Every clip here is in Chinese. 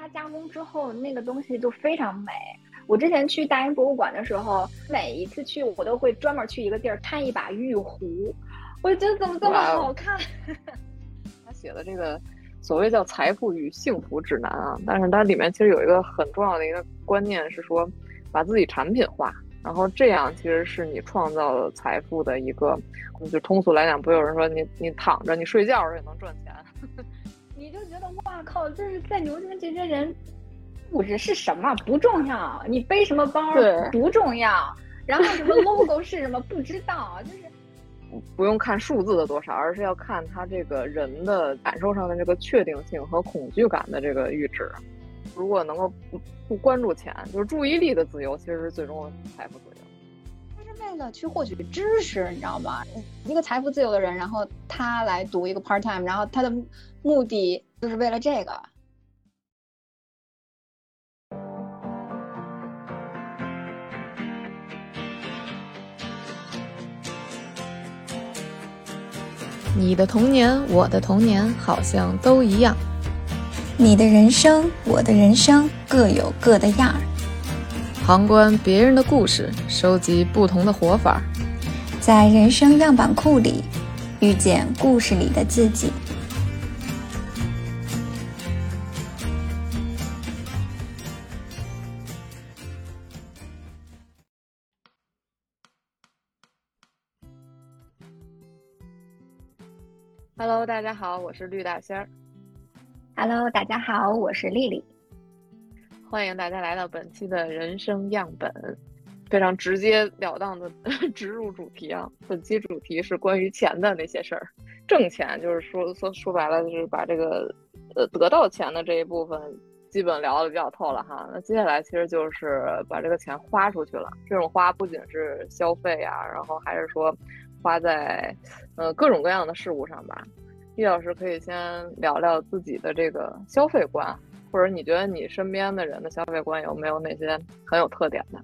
它加工之后，那个东西就非常美。我之前去大英博物馆的时候，每一次去我都会专门去一个地儿看一把玉壶，我觉得怎么这么好看。他写的这个所谓叫《财富与幸福指南》啊，但是它里面其实有一个很重要的一个观念是说，把自己产品化，然后这样其实是你创造财富的一个，就通俗来讲，不有人说你你躺着你睡觉时候也能赚钱，得哇靠，就是在牛津这些人。物质是什么不重要，你背什么包不重要，然后什么 logo 是什么不知道，就是不用看数字的多少，而是要看他这个人的感受上的这个确定性和恐惧感的这个阈值。如果能够不不关注钱，就是注意力的自由，其实是最终的财富自由。他是为了去获取知识，你知道吗？一个财富自由的人，然后他来读一个 part time，然后他的目的就是为了这个。你的童年，我的童年，好像都一样。你的人生，我的人生，各有各的样儿。旁观别人的故事，收集不同的活法，在人生样板库里遇见故事里的自己。Hello，大家好，我是绿大仙儿。Hello，大家好，我是丽丽。欢迎大家来到本期的人生样本，非常直截了当的植 入主题啊。本期主题是关于钱的那些事儿，挣钱就是说说说白了，就是把这个呃得到钱的这一部分基本聊的比较透了哈。那接下来其实就是把这个钱花出去了。这种花不仅是消费啊，然后还是说。花在，呃，各种各样的事物上吧。易老师可以先聊聊自己的这个消费观，或者你觉得你身边的人的消费观有没有那些很有特点的？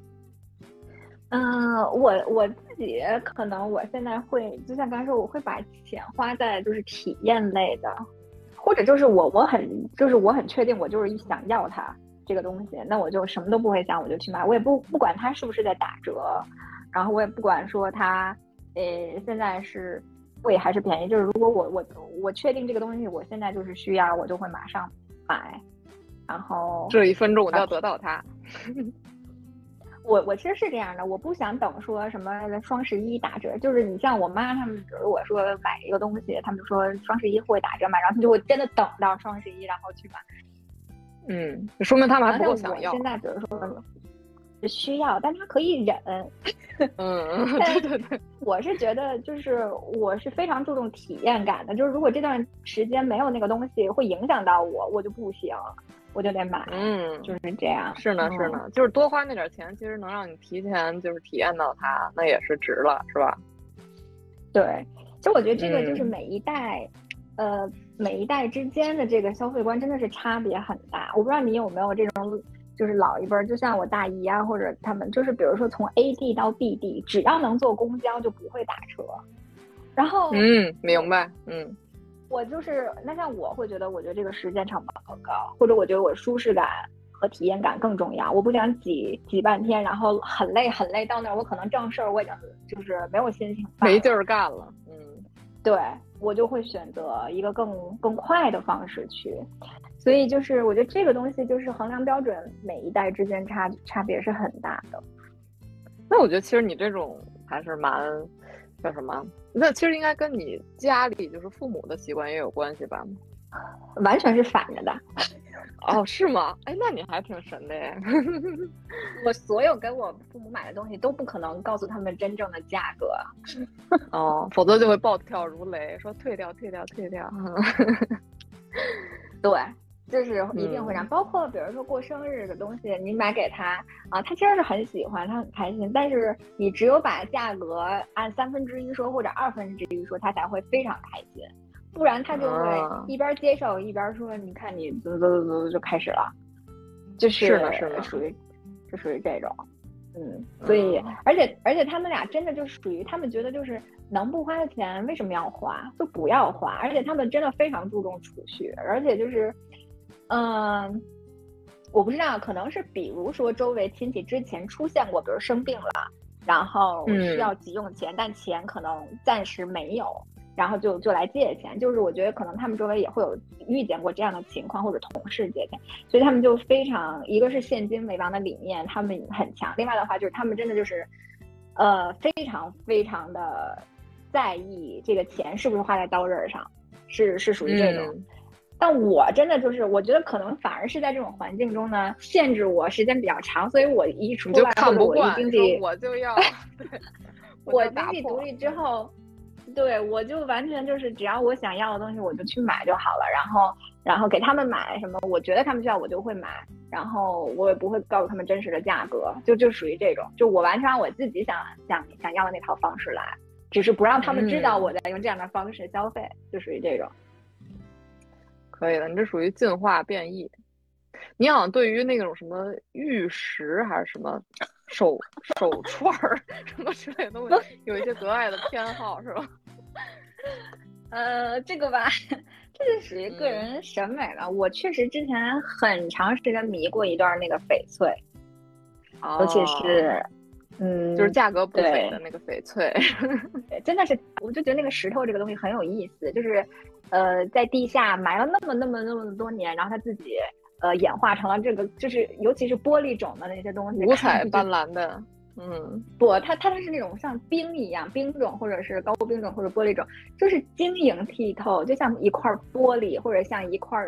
嗯，我我自己可能我现在会，就像刚才说，我会把钱花在就是体验类的，或者就是我我很就是我很确定我就是一想要它这个东西，那我就什么都不会想，我就去买，我也不不管它是不是在打折，然后我也不管说它。呃，现在是贵还是便宜？就是如果我我我确定这个东西，我现在就是需要，我就会马上买。然后这一分钟我就要得到它。我我其实是这样的，我不想等说什么双十一打折。就是你像我妈他们，比如我说买一个东西，他们说双十一会打折嘛，然后他们就会真的等到双十一然后去买。嗯，说明他们还不够想要。现在比如说。需要，但他可以忍。嗯，对对对，我是觉得，就是我是非常注重体验感的。就是如果这段时间没有那个东西，会影响到我，我就不行，我就得买。嗯，就是这样。是呢，是呢，就是多花那点钱，其实能让你提前就是体验到它，那也是值了，是吧？对，其实我觉得这个就是每一代，呃，每一代之间的这个消费观真的是差别很大。我不知道你有没有这种。就是老一辈儿，就像我大姨啊，或者他们，就是比如说从 A 地到 B 地，只要能坐公交就不会打车。然后，嗯，明白，嗯，我就是那像我会觉得，我觉得这个时间成本很高，或者我觉得我舒适感和体验感更重要。我不想挤挤半天，然后很累很累，到那儿我可能正事儿我已经就是没有心情，没劲儿干了。嗯，对我就会选择一个更更快的方式去。所以就是，我觉得这个东西就是衡量标准，每一代之间差差别是很大的。那我觉得其实你这种还是蛮叫什么？那其实应该跟你家里就是父母的习惯也有关系吧？完全是反着的。哦，是吗？哎，那你还挺神的耶。我所有给我父母买的东西都不可能告诉他们真正的价格。哦，否则就会暴跳如雷，说退掉，退掉，退掉。对。就是一定会这样，包括比如说过生日的东西，你买给他啊，他其实是很喜欢，他很开心。但是你只有把价格按三分之一说或者二分之一说，他才会非常开心，不然他就会一边接受一边说：“你看你走走走走就开始了。”就是是的，是的，属于就属于这种，嗯，所以而且而且他们俩真的就是属于他们觉得就是能不花的钱为什么要花就不要花，而且他们真的非常注重储蓄，而且就是。嗯，我不知道，可能是比如说周围亲戚之前出现过，比如生病了，然后需要急用钱，但钱可能暂时没有，然后就就来借钱。就是我觉得可能他们周围也会有遇见过这样的情况，或者同事借钱，所以他们就非常一个是现金为王的理念，他们很强。另外的话就是他们真的就是，呃，非常非常的在意这个钱是不是花在刀刃上，是是属于这种。嗯但我真的就是，我觉得可能反而是在这种环境中呢，限制我时间比较长，所以我一出你就来或者我一看不惯，说经济，我就要，对我经济独立之后，对我就完全就是只要我想要的东西我就去买就好了，然后然后给他们买什么，我觉得他们需要我就会买，然后我也不会告诉他们真实的价格，就就属于这种，就我完全按我自己想想想要的那套方式来，只是不让他们知道嗯我在用这样的方式消费，就属于这种。可以的，你这属于进化变异。你好像对于那种什么玉石还是什么 手手串儿 什么之类的东西，有一些格外的偏好，是吧？呃，这个吧，这是属于个人审美了。我确实之前很长时间迷过一段那个翡翠，尤其是，嗯，哦就是价格不菲的那个翡翠。真的是，我就觉得那个石头这个东西很有意思，就是，呃，在地下埋了那么那么那么多年，然后它自己呃演化成了这个，就是尤其是玻璃种的那些东西，五彩斑斓的，嗯，不，它它它是那种像冰一样，冰种或者是高冰种或者玻璃种，就是晶莹剔透，就像一块玻璃或者像一块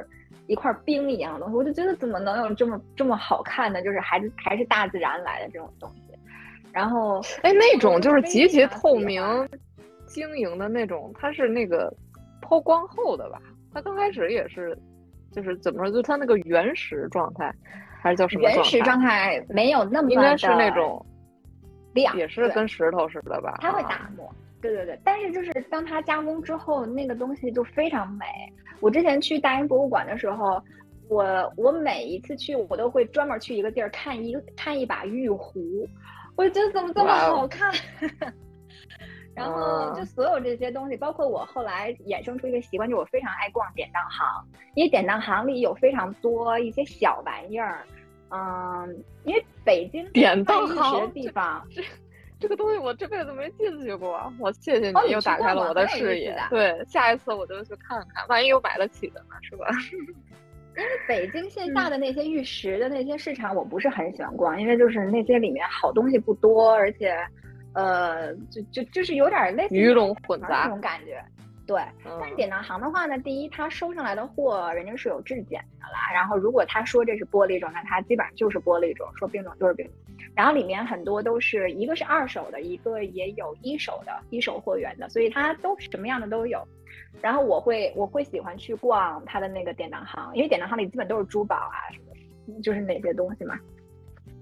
一块冰一样的东西。我就觉得怎么能有这么这么好看的，就是还是还是大自然来的这种东西。然后，哎，那种就是极其透明欢、晶莹的那种，它是那个抛光后的吧？它刚开始也是，就是怎么说，就它那个原始状态，还是叫什么原始状态？没有那么应该是那种，亮，也是跟石头似的吧？它会啊打磨，对对对。但是就是当它加工之后，那个东西就非常美。我之前去大英博物馆的时候，我我每一次去，我都会专门去一个地儿看一看一把玉壶，我就觉得怎么这么好看。然后就嗯所有这些东西，包括我后来衍生出一个习惯，就是我非常爱逛典当行，因为典当行里有非常多一些小玩意儿。嗯，因为北京典当卖玉石的地方，这这个东西我这辈子没进去过，我谢谢哦你你又打开了我的视野。对，下一次我就去看看，万一有买得起的呢，是吧？因 为北京线嗯下的那些玉石的那些市场，我不是很喜欢逛，因为就是那些里面好东西不多，而且，呃，就就就是有点类似于鱼龙混杂那杂。种感觉。对，但是嗯，典当行的话呢，第一，他收上来的货人家是有质检的啦。然后，如果他说这是玻璃种，那它基本上就是玻璃种；说冰种就是冰种。然后里面很多都是一个是二手的，一个也有一手的，一手货源的，所以它都什么样的都有。然后我会我会喜欢去逛它的那个典当行，因为典当行里基本都是珠宝啊什么，就是哪些东西嘛。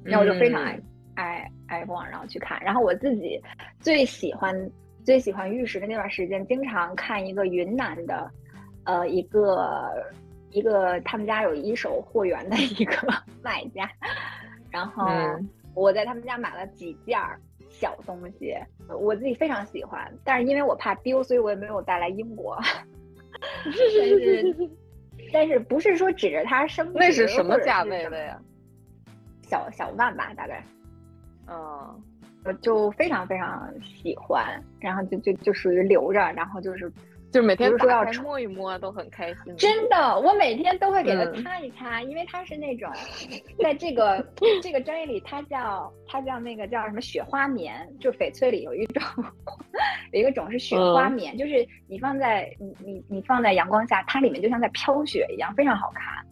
那我就非常爱、嗯爱爱逛，然后去看。然后我自己最喜欢最喜欢玉石的那段时间，经常看一个云南的，呃，一个一个他们家有一手货源的一个 卖家，然后嗯我在他们家买了几件儿小东西，我自己非常喜欢，但是因为我怕丢，所以我也没有带来英国。但是但是不是说指着它升值，那是什么价位的呀？小小万吧，大概。嗯，我就非常非常喜欢，然后就就就属于留着，然后就是就是每天比如说要摸一摸都很开心。真的，我每天都会给它嗯擦一擦，因为它是那种，在这个这个专业里，它叫它叫那个叫什么雪花棉，就翡翠里有一种 有一个种是雪花嗯棉，就是你放在你你你放在阳光下，它里面就像在飘雪一样，非常好看。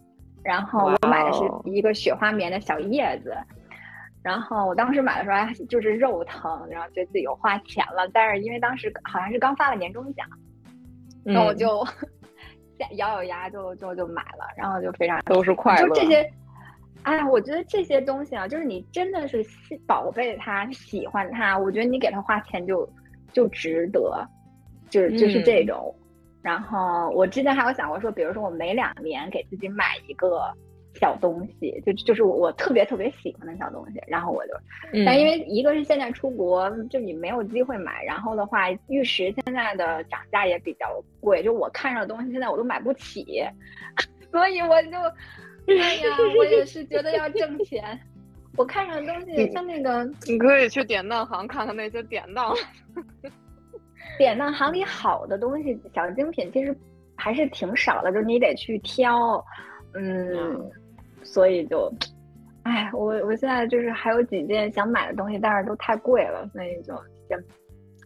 然后我买的是一个雪花棉的小叶子，然后我当时买的时候还就是肉疼，然后觉得自己又花钱了，但是因为当时好像是刚发了年终奖。那我嗯就 咬咬牙就就就买了，然后就非常都是快乐就这些，哎，我觉得这些东西啊，就是你真的是喜宝贝它，喜欢它，我觉得你给它花钱就就值得，就是就是这嗯种。然后我之前还有想过说，比如说我每两年给自己买一个小东西，就就是我我特别特别喜欢的小东西，然后我就嗯但因为一个是现在出国，就你没有机会买，然后的话，玉石现在的涨价也比较贵，就我看上的东西现在我都买不起，所以我就哎呀，我也是觉得要挣钱。我看上的东西像那个你可以去典当行看看那些典当，典当行里好的东西，小精品其实还是挺少的，就是你得去挑。嗯，所以就，哎，我我现在就是还有几件想买的东西，但是都太贵了，所以就先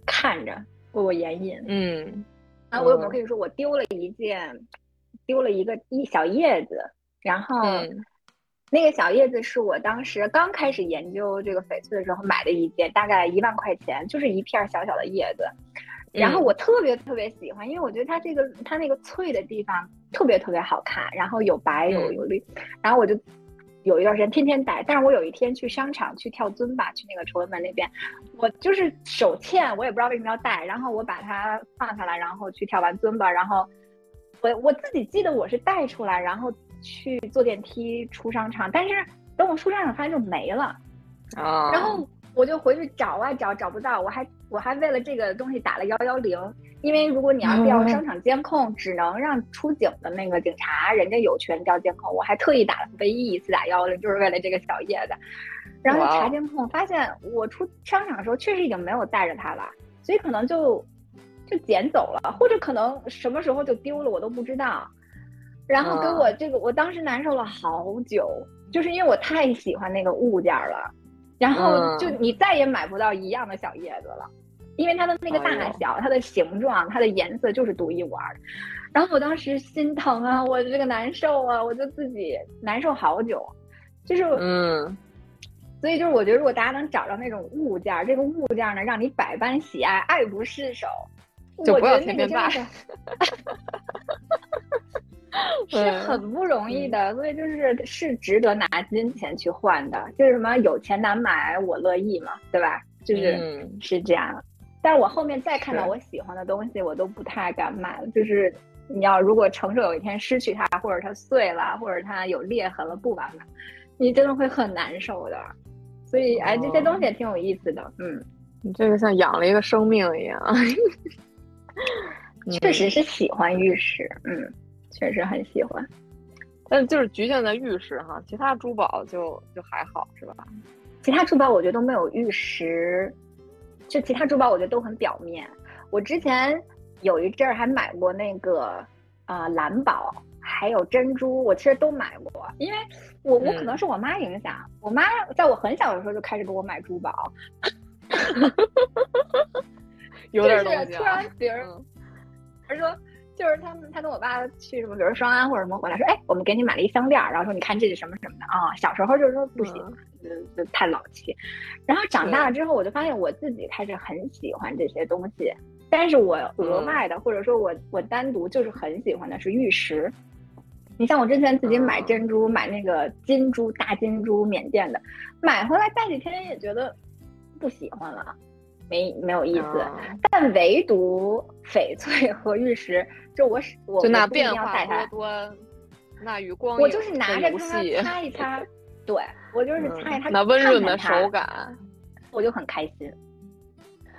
看着过过眼瘾。嗯，啊，我有没有跟你说，我丢了一件，丢了一个一小叶子，然后那个小叶子是我当时刚开始研究这个翡翠的时候买的一件，大概一万块钱，就是一片小小的叶子。然后我特别特别喜欢，因为我觉得它这个它那个翠的地方特别特别好看，然后有白有有绿，然后我就有一段时间天天戴。但是我有一天去商场去跳尊吧，去那个崇文门那边，我就是手欠，我也不知道为什么要戴。然后我把它放下来，然后去跳完尊吧，然后我我自己记得我是戴出来，然后去坐电梯出商场，但是等我出商场发现就没了啊，然后。我就回去找啊找，找不到。我还我还为了这个东西打了幺幺零，因为如果你要调商场监控，只能让出警的那个警察，人家有权调监控。我还特意打了唯一一次打幺幺零，就是为了这个小叶子。然后查监控，发现我出商场的时候确实已经没有带着它了，所以可能就就捡走了，或者可能什么时候就丢了，我都不知道。然后给我这个，我当时难受了好久，就是因为我太喜欢那个物件了。然后就你再也买不到一样的小叶子了，因为它的那个大小、它的形状、它的颜色就是独一无二的。然后我当时心疼啊，我这个难受啊，我就自己难受好久。就是嗯，所以就是我觉得，如果大家能找到那种物件，这个物件呢让你百般喜爱、爱不释手，就不要天天戴。是很不容易的，所以就是是值得拿金钱去换的。就是什么有钱难买我乐意嘛，对吧？就是是这样。但是我后面再看到我喜欢的东西，我都不太敢买了。就是你要如果承受有一天失去它，或者它碎了，或者它有裂痕了不完美，你真的会很难受的。所以哎，这些东西也挺有意思的。嗯，你这个像养了一个生命一样。确实是喜欢玉石，嗯。确实很喜欢，但就是局限在玉石哈，其他珠宝就就还好是吧？其他珠宝我觉得都没有玉石，就其他珠宝我觉得都很表面。我之前有一阵儿还买过那个啊蓝宝，还有珍珠，我其实都买过，因为我我可能是我妈影响，我妈在我很小的时候就开始给我买珠宝，有点东西。突然比如，比如说。就是他们，他跟我爸去什么，比如双安或者什么回来，说，哎，我们给你买了一项链，然后说，你看这是什么什么的啊。小时候就是说不行，就就太老气。然后长大了之后，我就发现我自己开始很喜欢这些东西，但是我额外的或者说我我单独就是很喜欢的是玉石。你像我之前自己买珍珠，买那个金珠大金珠，缅甸的，买回来戴几天也觉得不喜欢了。没没有意思，但唯独翡翠和玉石，就我使我就那变化多端，那与光 我就是拿着它擦一擦，对我就是擦一擦，那温润的手感，我就很开心。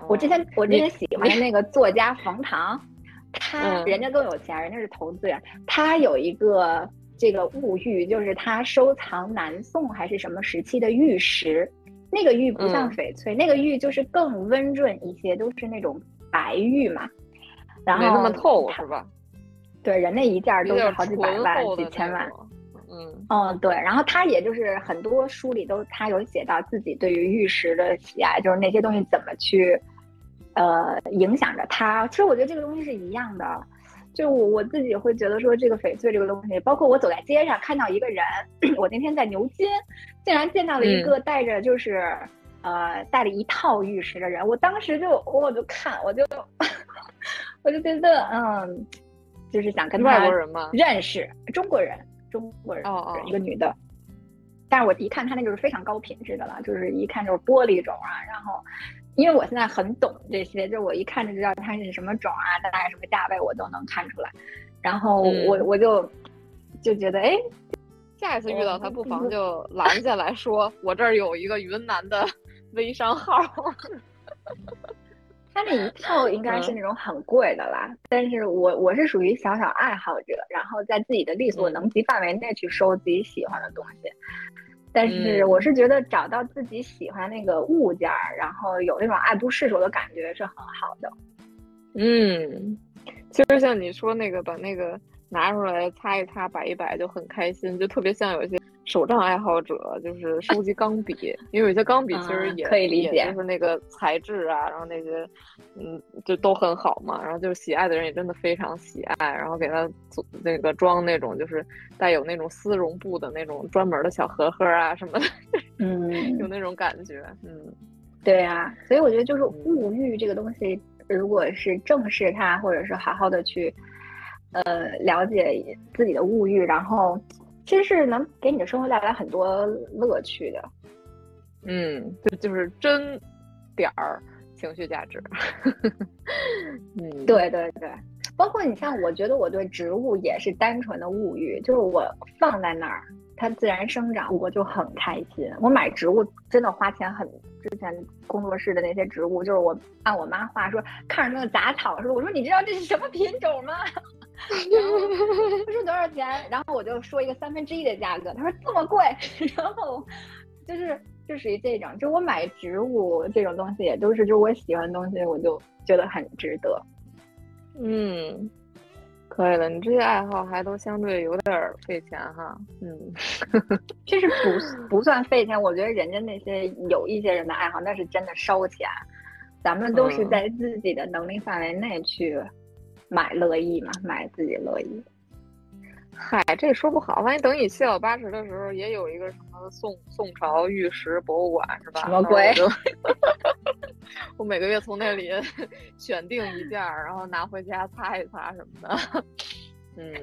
我之前我之前喜欢的那个作家冯唐，他人家更有钱，人家是投资人，他有一个这个物玉，就是他收藏南宋还是什么时期的玉石。那个玉不像翡翠，那个玉就是更温润一些，都是那种白玉嘛。然后没那么透是吧？对，人那一件都是好几百万、几千万。嗯，哦，对。然后他也就是很多书里都他有写到自己对于玉石的喜爱，就是那些东西怎么去呃影响着他。其实我觉得这个东西是一样的。就我我自己会觉得说，这个翡翠这个东西，包括我走在街上看到一个人，我那天在牛津，竟然见到了一个带着就是呃带了一套玉石的人，我当时就我就看我就 我就觉得嗯，就是想跟外国人吗？认识中国人，中国人哦哦，一个女的，但是我一看她那就是非常高品质的了，就是一看就是玻璃种啊，然后。因为我现在很懂这些，就我一看就知道它是什么种啊，大概什么价位我都能看出来。然后我我就就觉得，哎，下一次遇到他，不妨就拦下来说，我这儿有一个云南的 微商号。它那一套应该是那种很贵的啦。但是我我是属于小小爱好者，然后在自己的力所能及范围内去收自己喜欢的东西。但是我是觉得找到自己喜欢那个物件儿，然后有那种爱不释手的感觉是很好的。嗯，其实像你说那个把那个拿出来擦一擦、摆一摆就很开心，就特别像有一些手账爱好者，就是收集钢笔，因为有些钢笔其实也可以理解，就是那个材质啊，然后那些嗯就都很好嘛。然后就是喜爱的人也真的非常喜爱，然后给他做那个装那种就是带有那种丝绒布的那种专门的小盒盒啊什么的，嗯，有那种感觉，嗯，对啊，所以我觉得就是物欲这个东西。如果是正视它，或者是好好的去，呃，了解自己的物欲，然后其实是能给你的生活带来很多乐趣的。嗯，就就是真点儿情绪价值。嗯，对对对，包括你像，我觉得我对植物也是单纯的物欲，就是我放在那儿。它自然生长，我就很开心。我买植物真的花钱很。之前工作室的那些植物，就是我按我妈话说，看着那个杂草似的。我说你知道这是什么品种吗？然后不是多少钱？然后我就说一个三分之一的价格。他说这么贵。然后就是就属于这种，就我买植物这种东西也都是，就是我喜欢的东西，我就觉得很值得。嗯。可以了，你这些爱好还都相对有点费钱哈，嗯，其实不 不算费钱，我觉得人家那些有一些人的爱好那是真的烧钱，咱们都是在自己的能力范围内去买乐意嘛，买自己乐意。嗨，这说不好，万一等你七老八十的时候，也有一个什么宋宋朝玉石博物馆是吧？什么鬼？我每个月从那里选定一件，然后拿回家擦一擦什么的。嗯，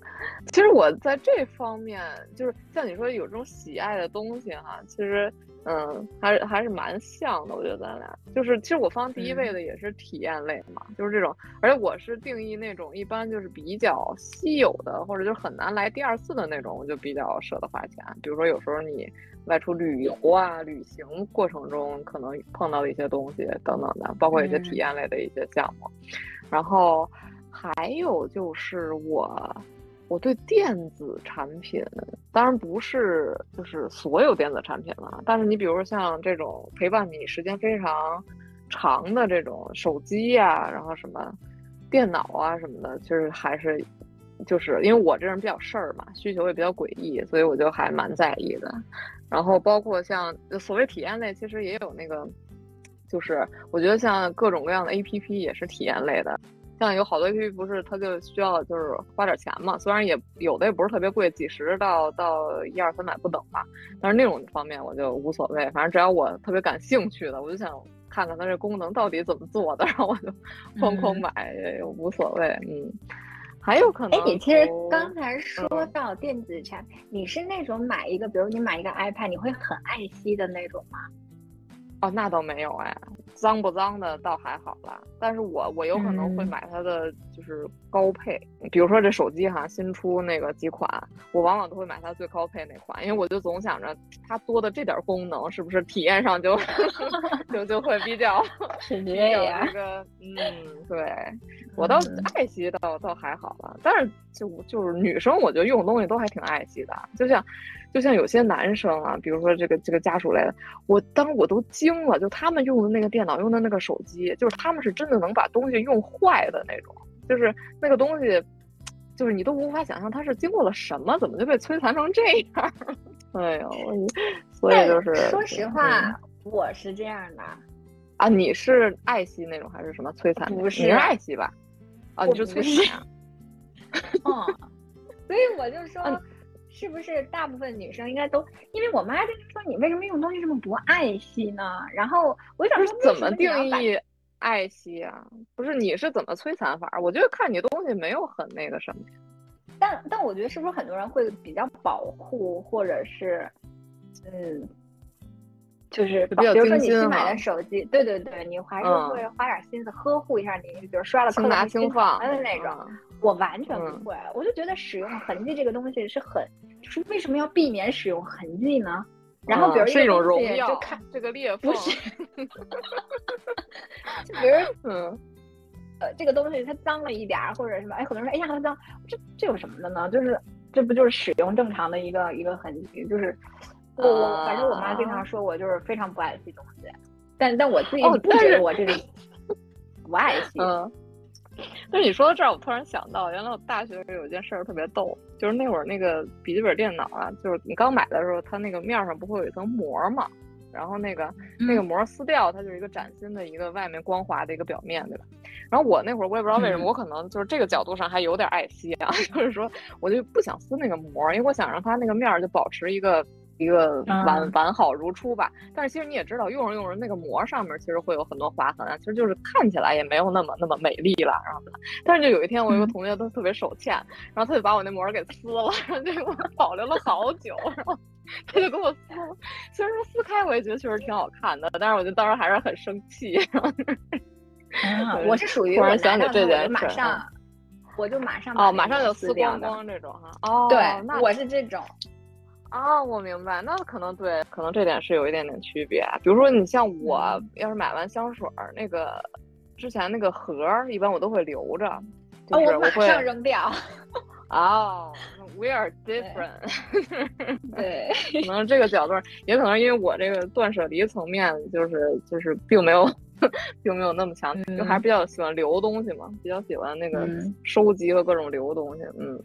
其实我在这方面，就是像你说有这种喜爱的东西哈，其实。嗯，还是还是蛮像的，我觉得咱俩就是，其实我放第一位的也是体验类嘛，就是这种，而且我是定义那种一般就是比较稀有的，或者就是很难来第二次的那种，我就比较舍得花钱。比如说有时候你外出旅游啊、旅行过程中可能碰到的一些东西等等的，包括一些体验类的一些项目，然后还有就是我。我对电子产品，当然不是就是所有电子产品了，但是你比如说像这种陪伴你时间非常长的这种手机呀，然后什么电脑啊什么的，其实还是就是因为我这人比较事儿嘛，需求也比较诡异，所以我就还蛮在意的。然后包括像所谓体验类，其实也有那个，就是我觉得像各种各样的 APP 也是体验类的。像有好多 APP 不是，它就需要就是花点钱嘛，虽然也有的也不是特别贵，几十到到一二三百不等吧，但是那种方面我就无所谓，反正只要我特别感兴趣的，我就想看看它这功能到底怎么做的，然后我就哐哐买也无所谓。嗯，还有可能，哎，你其实刚才说到电子产品，你是那种买一个，比如你买一个 iPad，你会很爱惜的那种吗？哦，那倒没有哎，脏不脏的倒还好啦。但是我我有可能会买它的就是高配，比如说这手机哈新出那个几款，我往往都会买它最高配那款，因为我就总想着它多的这点功能是不是体验上就 就就会比较 比较那个嗯，对 我倒爱惜倒倒还好了，但是就就是女生我觉得用东西都还挺爱惜的，就像。就像有些男生啊，比如说这个这个家属类的，我当我都惊了，就他们用的那个电脑，用的那个手机，就是他们是真的能把东西用坏的那种，就是那个东西，就是你都无法想象它是经过了什么，怎么就被摧残成这样？哎呦，所以就是说实话，我是这样的啊，你是爱惜那种还是什么摧残？不是，你是爱惜吧？啊，你是摧残。哦，所以我就说。是不是大部分女生应该都？因为我妈就是说你为什么用东西这么不爱惜呢？然后我想说怎么定义爱惜啊？不是你是怎么摧残法？我觉得看你东西没有很那个什么。但但我觉得是不是很多人会比较保护，或者是嗯，就是比如说你新买的手机，对对对，你还是会花点心思呵护一下你，比如刷了轻拿轻放的那种。我完全不会，我就觉得使用痕迹这个东西是很，就是为什么要避免使用痕迹呢？然后比如是一种荣荣耀，就看这个裂不缝，是，就比如 嗯呃这个东西它脏了一点儿，或者什么，哎，很多人说哎呀它脏，这这有什么的呢？就是这不就是使用正常的一个一个痕迹，就是我我反正我妈经常说我就是非常不爱惜东西，但但我自己不觉得我这个 不爱惜，嗯。但是你说到这儿，我突然想到，原来我大学有一件事儿特别逗，就是那会儿那个笔记本电脑啊，就是你刚买的时候，它那个面上不会有一层膜嘛，然后那个那个膜撕掉，它就是一个崭新的一个外面光滑的一个表面，对吧？然后我那会儿我也不知道为什么，嗯我可能就是这个角度上还有点爱惜啊，就是说我就不想撕那个膜，因为我想让它那个面儿就保持一个一个完、嗯完好如初吧。但是其实你也知道，用着用着那个膜上面其实会有很多划痕啊，其实就是看起来也没有那么那么美丽了。然后呢，但是就有一天我有个嗯同学他特别手欠，然后他就把我那膜给撕了，然后就给我保留了好久，然后他就给我撕了。虽然说撕开我也觉得确实挺好看的，但是我就当时还是很生气。然 后啊，我是属于突然我想起这件事我就马上哦，马上就撕。光光这种哈。哦，对，那我是这种。啊，我明白，那可能对，可能这点是有一点点区别。比如说，你像我嗯要是买完香水儿，那个之前那个盒儿，一般我都会留着，就哦，是我马会上扔掉。哦，we are different，对，可能这个角度，也可能因为我这个断舍离层面，就是就是并没有并没有那么强，就还是比较喜欢留东西嘛，比较喜欢那个嗯收集和各种留东西，嗯。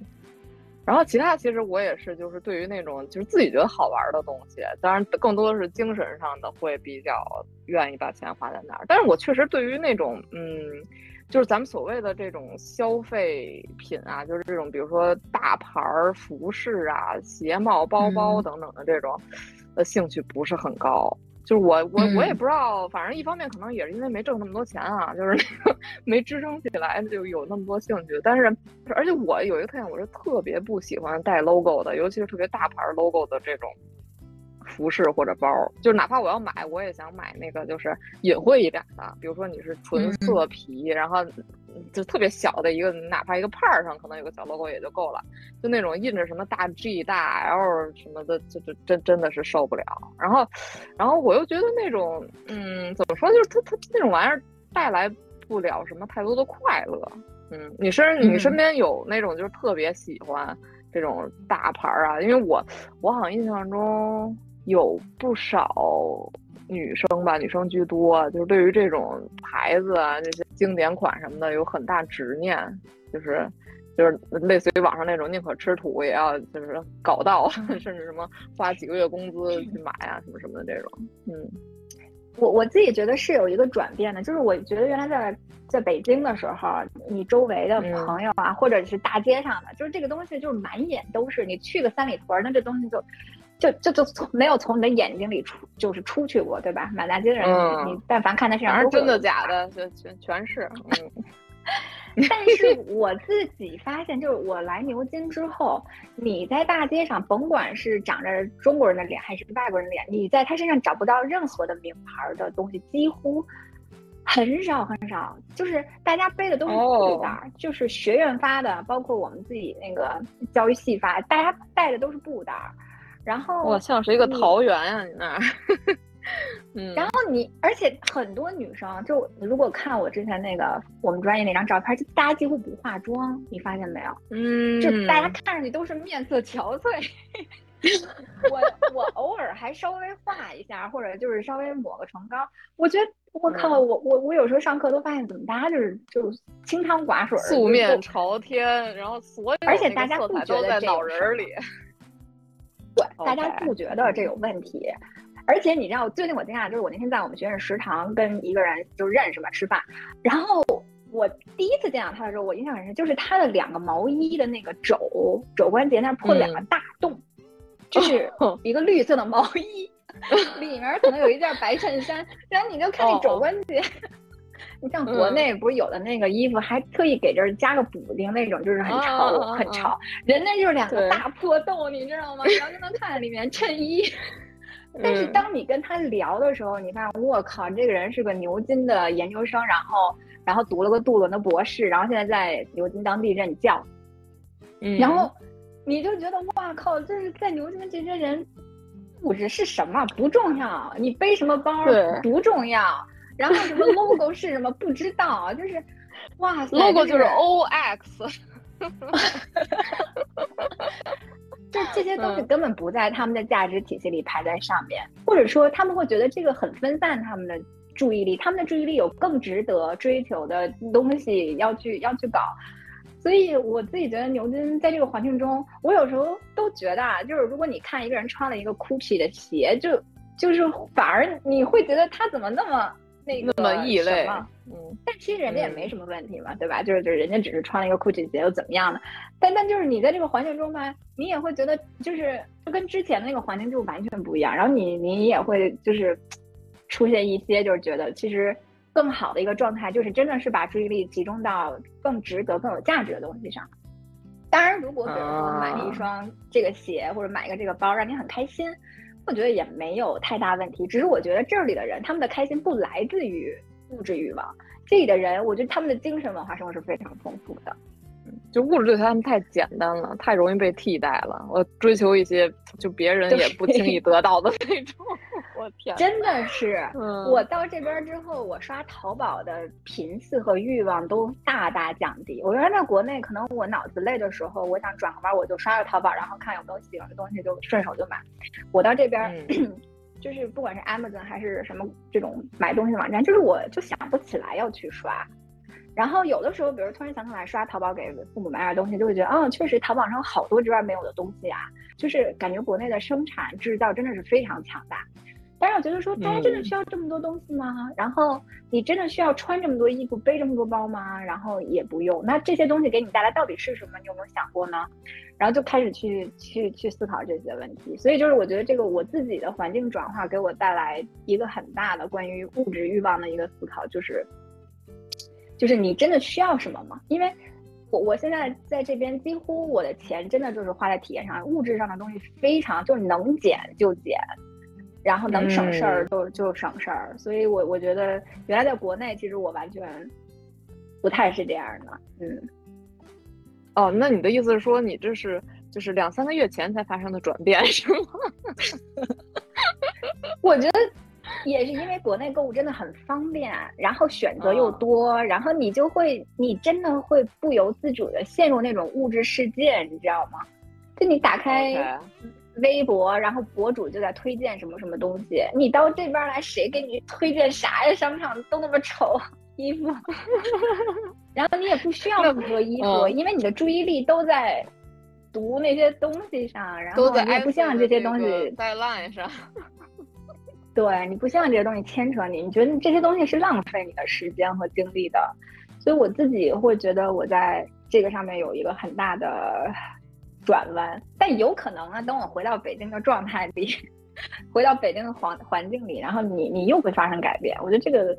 然后其他其实我也是，就是对于那种就是自己觉得好玩的东西，当然更多的是精神上的会比较愿意把钱花在那儿。但是我确实对于那种嗯，就是咱们所谓的这种消费品啊，就是这种比如说大牌儿服饰啊、鞋帽、包包嗯等等的这种，呃，兴趣不是很高。就是我我我也嗯不知道，反正一方面可能也是因为没挣那么多钱啊，就是那 个没支撑起来就有那么多兴趣。但是而且我有一个特点，我是特别不喜欢带 logo 的，尤其是特别大牌 logo 的这种服饰或者包。就是哪怕我要买，我也想买那个就是隐晦一点的，比如说你是纯色皮，然后就特别小的一个，哪怕一个帕儿上可能有个小 logo 也就够了。就那种印着什么大 G 大 L 什么的，就就真真的是受不了。然后，然后我又觉得那种，嗯，怎么说，就是它它那种玩意儿带来不了什么太多的快乐。嗯，你身你身边有那种就是特别喜欢这种大牌儿啊？因为我我好像印象中有不少女生吧，女生居多，就是对于这种牌子啊这些经典款什么的有很大执念，就是。就是类似于网上那种宁可吃土也要就是搞到，甚至什么花几个月工资去买啊什么什么的这种，嗯，我我自己觉得是有一个转变的，就是我觉得原来在在北京的时候，你周围的嗯朋友啊，或者是大街上的，就是这个东西就是满眼都是，你去个三里屯儿，那这东西就就就就从没有从你的眼睛里出就是出去过，对吧？满大街的人，嗯你但凡看他身上真的假的，全全全是，嗯。但是我自己发现，就是我来牛津之后，你在大街上，甭管是长着中国人的脸还是外国人的脸，你在他身上找不到任何的名牌的东西，几乎很少很少。就是大家背的都是布袋儿，就是学院发的，包括我们自己那个教育系发，大家带的都是布袋儿。然后哇，像是一个桃园啊，你那儿。嗯，然后你，而且很多女生，就如果看我之前那个我们专业那张照片，就大家几乎不化妆，你发现没有？嗯，就大家看上去都是面色憔悴。我我偶尔还稍微画一下，或者就是稍微抹个唇膏。我觉得我靠，嗯我我我有时候上课都发现，怎么大家就是就是清汤寡水，素面朝天，然后所有而且大家不色彩都在脑仁儿里。对，大家不觉得这有问题。而且你知道，最近我惊讶，就是我那天在我们学院食堂跟一个人就认识嘛吃饭，然后我第一次见到他的时候，我印象很深，就是他的两个毛衣的那个肘肘关节那儿破了两个大洞，就是哦一个绿色的毛衣，里面可能有一件白衬衫，然后你就看那哦肘关节。你像国嗯。内不是有的那个衣服还特意给这儿加个补丁那种，就是很啊潮很潮，人家就是两个大破洞，你知道吗？然后就能看见里面衬衣。但是嗯。当你跟他聊的时候，你发现我靠，这个人是个牛津的研究生，然后然后读了个杜伦的博士，然后现在在牛津当地任教，嗯。然后你就觉得哇靠，就是在牛津的这些人，物质是什么？不重要，你背什么包不重要，然后什么 logo 是什么不知道，就是哇塞，logo 就是是 O X，就这些东西嗯根本不在他们的价值体系里排在上面，或者说他们会觉得这个很分散他们的注意力，他们的注意力有更值得追求的东西要去要去搞。所以我自己觉得牛津在这个环境中，我有时候都觉得啊，就是如果你看一个人穿了一个 GUCCI 的鞋，就就是反而你会觉得他怎么那么那个那么异类什么，嗯，但其实人家也嗯没什么问题嘛，对吧？就是就是人家只是穿了一个 GUCCI 鞋又怎么样的？但但就是你在这个环境中吧，你也会觉得就是就跟之前的那个环境就完全不一样，然后你你也会就是出现一些就是觉得其实更好的一个状态，就是真的是把注意力集中到更值得、更有价值的东西上。当然，如果比如说买了一双这个鞋或者买一个这个包让你很开心，我觉得也没有太大问题。只是我觉得这里的人他们的开心不来自于物质欲望，这里的人我觉得他们的精神文化生活是非常丰富的。就物质对他们太简单了，太容易被替代了。我追求一些就别人也不轻易得到的那种。我天，真的是，嗯我到这边之后，我刷淘宝的频次和欲望都大大降低。我原来在国内，可能我脑子累的时候，我想转个弯，我就刷个淘宝，然后看有没有喜欢的东西，就顺手就买。我到这边，就是不管是 Amazon 还是什么这种买东西的网站，就是我就想不起来要去刷。然后有的时候，比如突然想起来刷淘宝给父母买点东西，就会觉得，嗯，确实淘宝上有好多这边没有的东西啊，就是感觉国内的生产制造真的是非常强大。但是我觉得说，大家真的需要这么多东西吗？然后你真的需要穿这么多衣服、背这么多包吗？然后也不用。那这些东西给你带来到底是什么？你有没有想过呢？然后就开始去去去思考这些问题。所以就是我觉得这个我自己的环境转化给我带来一个很大的关于物质欲望的一个思考，就是就是你真的需要什么吗？因为我我现在在这边，几乎我的钱真的就是花在体验上，物质上的东西非常就是能减就减。然后能省事儿就就省事儿，所以我我觉得原来在国内其实我完全不太是这样的，嗯。哦，那你的意思是说你这是就是两三个月前才发生的转变是吗？我觉得也是因为国内购物真的很方便，然后选择又多，哦、然后你就会你真的会不由自主的陷入那种物质世界，你知道吗？就你打开。微博，然后博主就在推荐什么什么东西，你到这边来，谁给你推荐啥呀？商场都那么丑，衣服，然后你也不需要很多衣服，嗯、因为你的注意力都在读那些东西上，然后你也不希望这些东西在 line 上。对你不希望这些东西牵扯你，你觉得这些东西是浪费你的时间和精力的，所以我自己会觉得我在这个上面有一个很大的。转弯，但有可能啊。等我回到北京的状态里，回到北京的环环境里，然后你你又会发生改变。我觉得这个，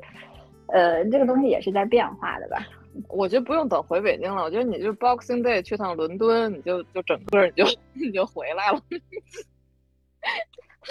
呃，这个东西也是在变化的吧。我觉得不用等回北京了，我觉得你就 Boxing Day 去趟伦敦，你就就整个你就 你就回来了。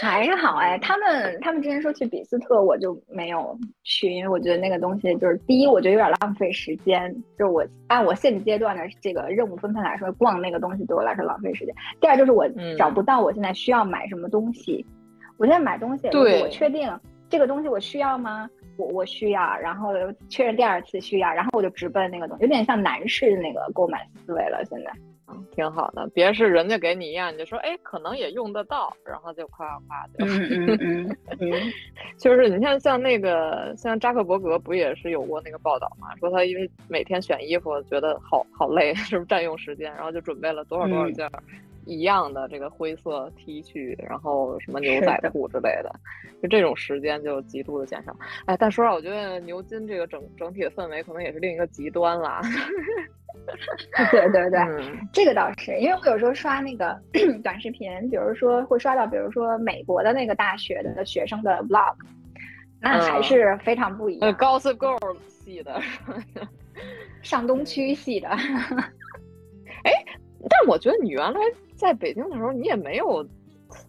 还好哎，他们他们之前说去比斯特，我就没有去，因为我觉得那个东西就是第一，我觉得有点浪费时间。就是我按我现阶段的这个任务分配来说，逛那个东西对我来说浪费时间。第二就是我找不到我现在需要买什么东西。嗯、我现在买东西，我确定这个东西我需要吗？我我需要，然后确认第二次需要，然后我就直奔那个东西，有点像男士的那个购买思维了。现在。挺好的，别是人家给你一样，你就说，哎，可能也用得到，然后就夸夸就。嗯嗯 嗯嗯，就是你看，像那个像扎克伯格不也是有过那个报道嘛？说他因为每天选衣服觉得好好累，是不是占用时间？然后就准备了多少多少件一样的这个灰色 T 恤，然后什么牛仔裤之类的，就这种时间就极度的减少。哎，但说实话，我觉得牛津这个整整体的氛围可能也是另一个极端啦。对 对对，嗯、这个倒是，因为我有时候刷那个 短视频，比如说会刷到，比如说美国的那个大学的学生的 vlog，那还是非常不一样。呃、Gossip Girl 系的，上东区系的。哎，但我觉得你原来在北京的时候，你也没有，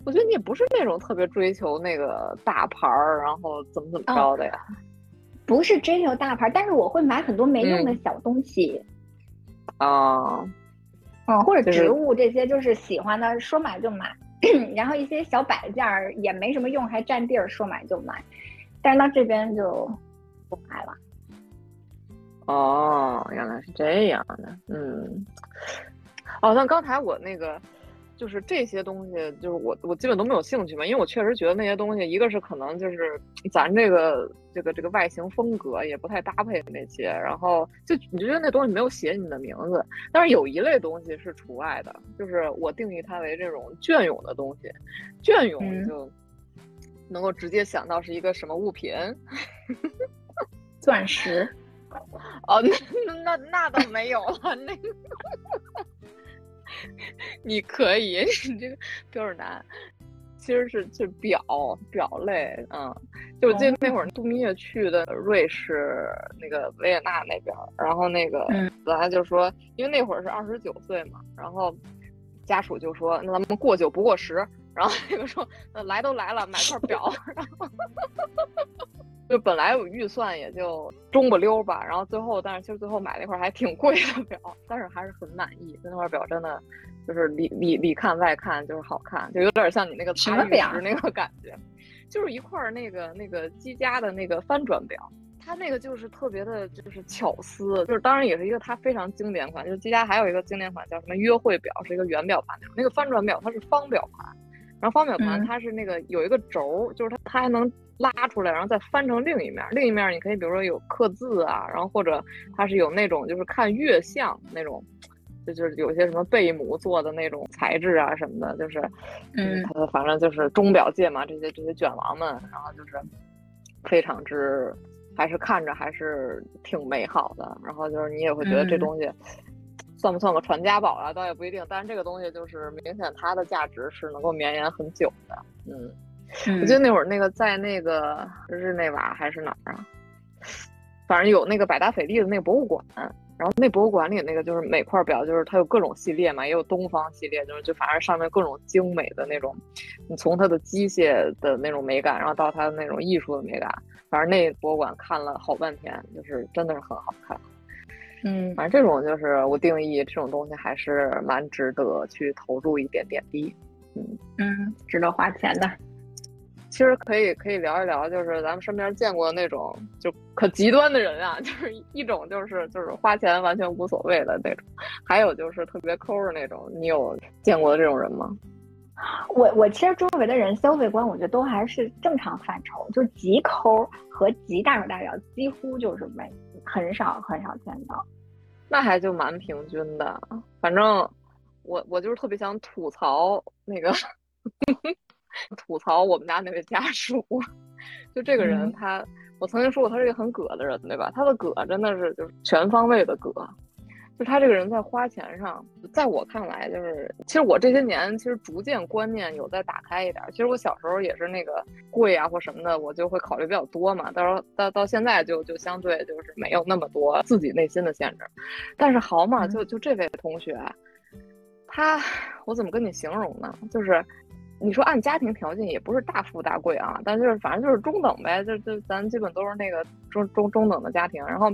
我觉得你也不是那种特别追求那个大牌儿，然后怎么怎么着的呀。哦、不是追求大牌，但是我会买很多没用的小东西。啊、嗯，嗯，或者植物这些，就是喜欢的，说买就买。然后一些小摆件儿也没什么用，还占地儿，说买就买。但是到这边就不买了。哦，原来是这样的，嗯，哦，像刚才我那个，就是这些东西，就是我我基本都没有兴趣嘛，因为我确实觉得那些东西，一个是可能就是 咱这个这个这个外形风格也不太搭配那些，然后就你就觉得那东西没有写你的名字，但是有一类东西是除外的，就是我定义它为这种隽永的东西，隽永就能够直接想到是一个什么物品，钻石。哦，那那那倒没有了，那个 你可以，你这个标准答案。其实是是表表类，嗯，就我记得那会儿度蜜月去的瑞士那个维也纳那边，然后那个本来就说，因为那会儿是二十九岁嘛，然后家属就说，那咱们过九不过十，然后那个说，那来都来了，买块表，然后。就本来有预算也就中不溜吧，然后最后，但是其实最后买那块还挺贵的表，但是还是很满意。就那块表真的就是里里里看外看就是好看，就有点像你那个什么表那个感觉，就是一块那个那个积家的那个翻转表，它那个就是特别的，就是巧思，就是当然也是一个它非常经典款，就是积家还有一个经典款叫什么约会表，是一个圆表盘那种，那个翻转表它是方表盘，然后方表盘它是那个有一个轴，就是它它还能。拉出来，然后再翻成另一面。另一面你可以，比如说有刻字啊，然后或者它是有那种就是看月相那种，就就是有些什么贝母做的那种材质啊什么的，就是，嗯，它反正就是钟表界嘛，这些这些卷王们，然后就是非常之，还是看着还是挺美好的。然后就是你也会觉得这东西算不算个传家宝啊？倒也不一定。但是这个东西就是明显它的价值是能够绵延很久的，嗯。我记得那会儿那个在那个日内瓦还是哪儿啊，反正有那个百达翡丽的那个博物馆，然后那博物馆里那个就是每块表就是它有各种系列嘛，也有东方系列，就是就反正上面各种精美的那种，你从它的机械的那种美感，然后到它的那种艺术的美感，反正那博物馆看了好半天，就是真的是很好看。嗯，反正这种就是我定义这种东西还是蛮值得去投入一点点滴，嗯嗯，值得花钱的。其实可以可以聊一聊，就是咱们身边见过的那种就可极端的人啊，就是一种就是就是花钱完全无所谓的那种，还有就是特别抠的那种。你有见过的这种人吗？我我其实周围的人消费观，我觉得都还是正常范畴，就极抠和极大手大脚，几乎就是没很少很少见到。那还就蛮平均的，反正我我就是特别想吐槽那个。吐槽我们家那位家属，就这个人，他我曾经说过他是一个很葛的人，对吧？他的葛真的是就是全方位的葛，就他这个人在花钱上，在我看来，就是其实我这些年其实逐渐观念有在打开一点。其实我小时候也是那个贵啊或什么的，我就会考虑比较多嘛。到时候到到现在就就相对就是没有那么多自己内心的限制。但是好嘛，就就这位同学，他我怎么跟你形容呢？就是。你说按家庭条件也不是大富大贵啊，但就是反正就是中等呗，就就咱基本都是那个中中中等的家庭。然后，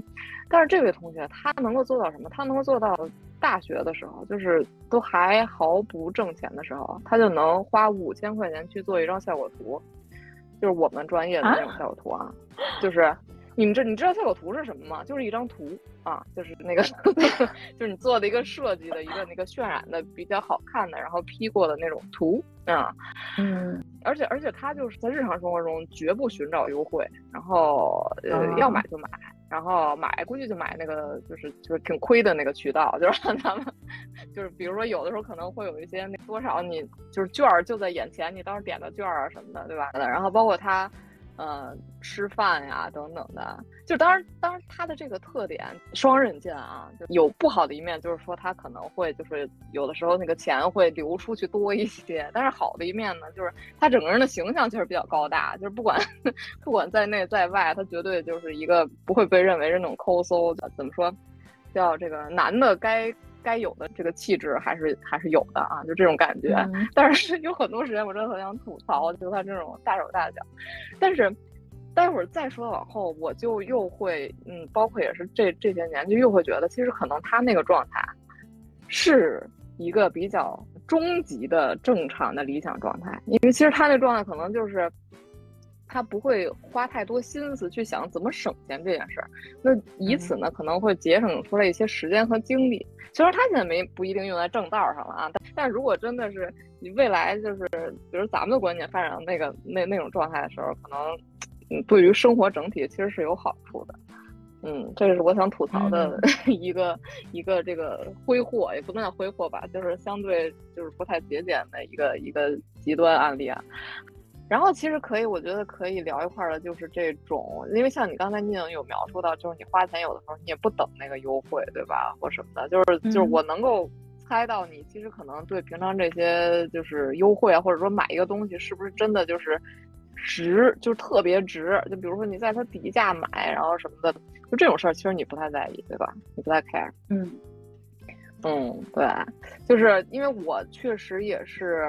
但是这位同学他能够做到什么？他能够做到大学的时候，就是都还毫不挣钱的时候，他就能花五千块钱去做一张效果图，就是我们专业的那种效果图啊，就是。你们这你知道效果图是什么吗？就是一张图啊，就是那个，就是你做的一个设计的一个那个渲染的比较好看的，然后 P 过的那种图啊。嗯，而且而且他就是在日常生活中绝不寻找优惠，然后呃要买就买，然后买估计就买那个就是就是挺亏的那个渠道，就是让咱们就是比如说有的时候可能会有一些那多少你就是券儿就在眼前，你当时点的券儿啊什么的，对吧？然后包括他。呃，吃饭呀，等等的，就当然，当然，它的这个特点双刃剑啊，就有不好的一面，就是说它可能会就是有的时候那个钱会流出去多一些，但是好的一面呢，就是他整个人的形象确实比较高大，就是不管 不管在内在外，他绝对就是一个不会被认为是那种抠搜的，怎么说，叫这个男的该。该有的这个气质还是还是有的啊，就这种感觉。但是有很多时间我真的很想吐槽，就他这种大手大脚。但是待会儿再说往后，我就又会嗯，包括也是这这些年，就又会觉得其实可能他那个状态是一个比较终极的正常的理想状态，因为其实他那状态可能就是他不会花太多心思去想怎么省钱这件事儿，那以此呢可能会节省出来一些时间和精力。虽然他现在没不一定用在正道上了啊，但但如果真的是你未来就是比如咱们的观念发展到那个那那种状态的时候，可能嗯对于生活整体其实是有好处的。嗯，这个是我想吐槽的 一个、一个这个挥霍，也不能叫挥霍吧，就是相对就是不太节俭的一个一个极端案例啊。然后其实可以，我觉得可以聊一块儿的，就是这种，因为像你刚才宁有描述到，就是你花钱有的时候你也不等那个优惠，对吧，或什么的，就是就是我能够猜到你其实可能对平常这些就是优惠啊，或者说买一个东西是不是真的就是值，就是特别值，就比如说你在它底价买，然后什么的。就这种事儿，其实你不太在意，对吧？你不太 care。嗯嗯，对，就是因为我确实也是，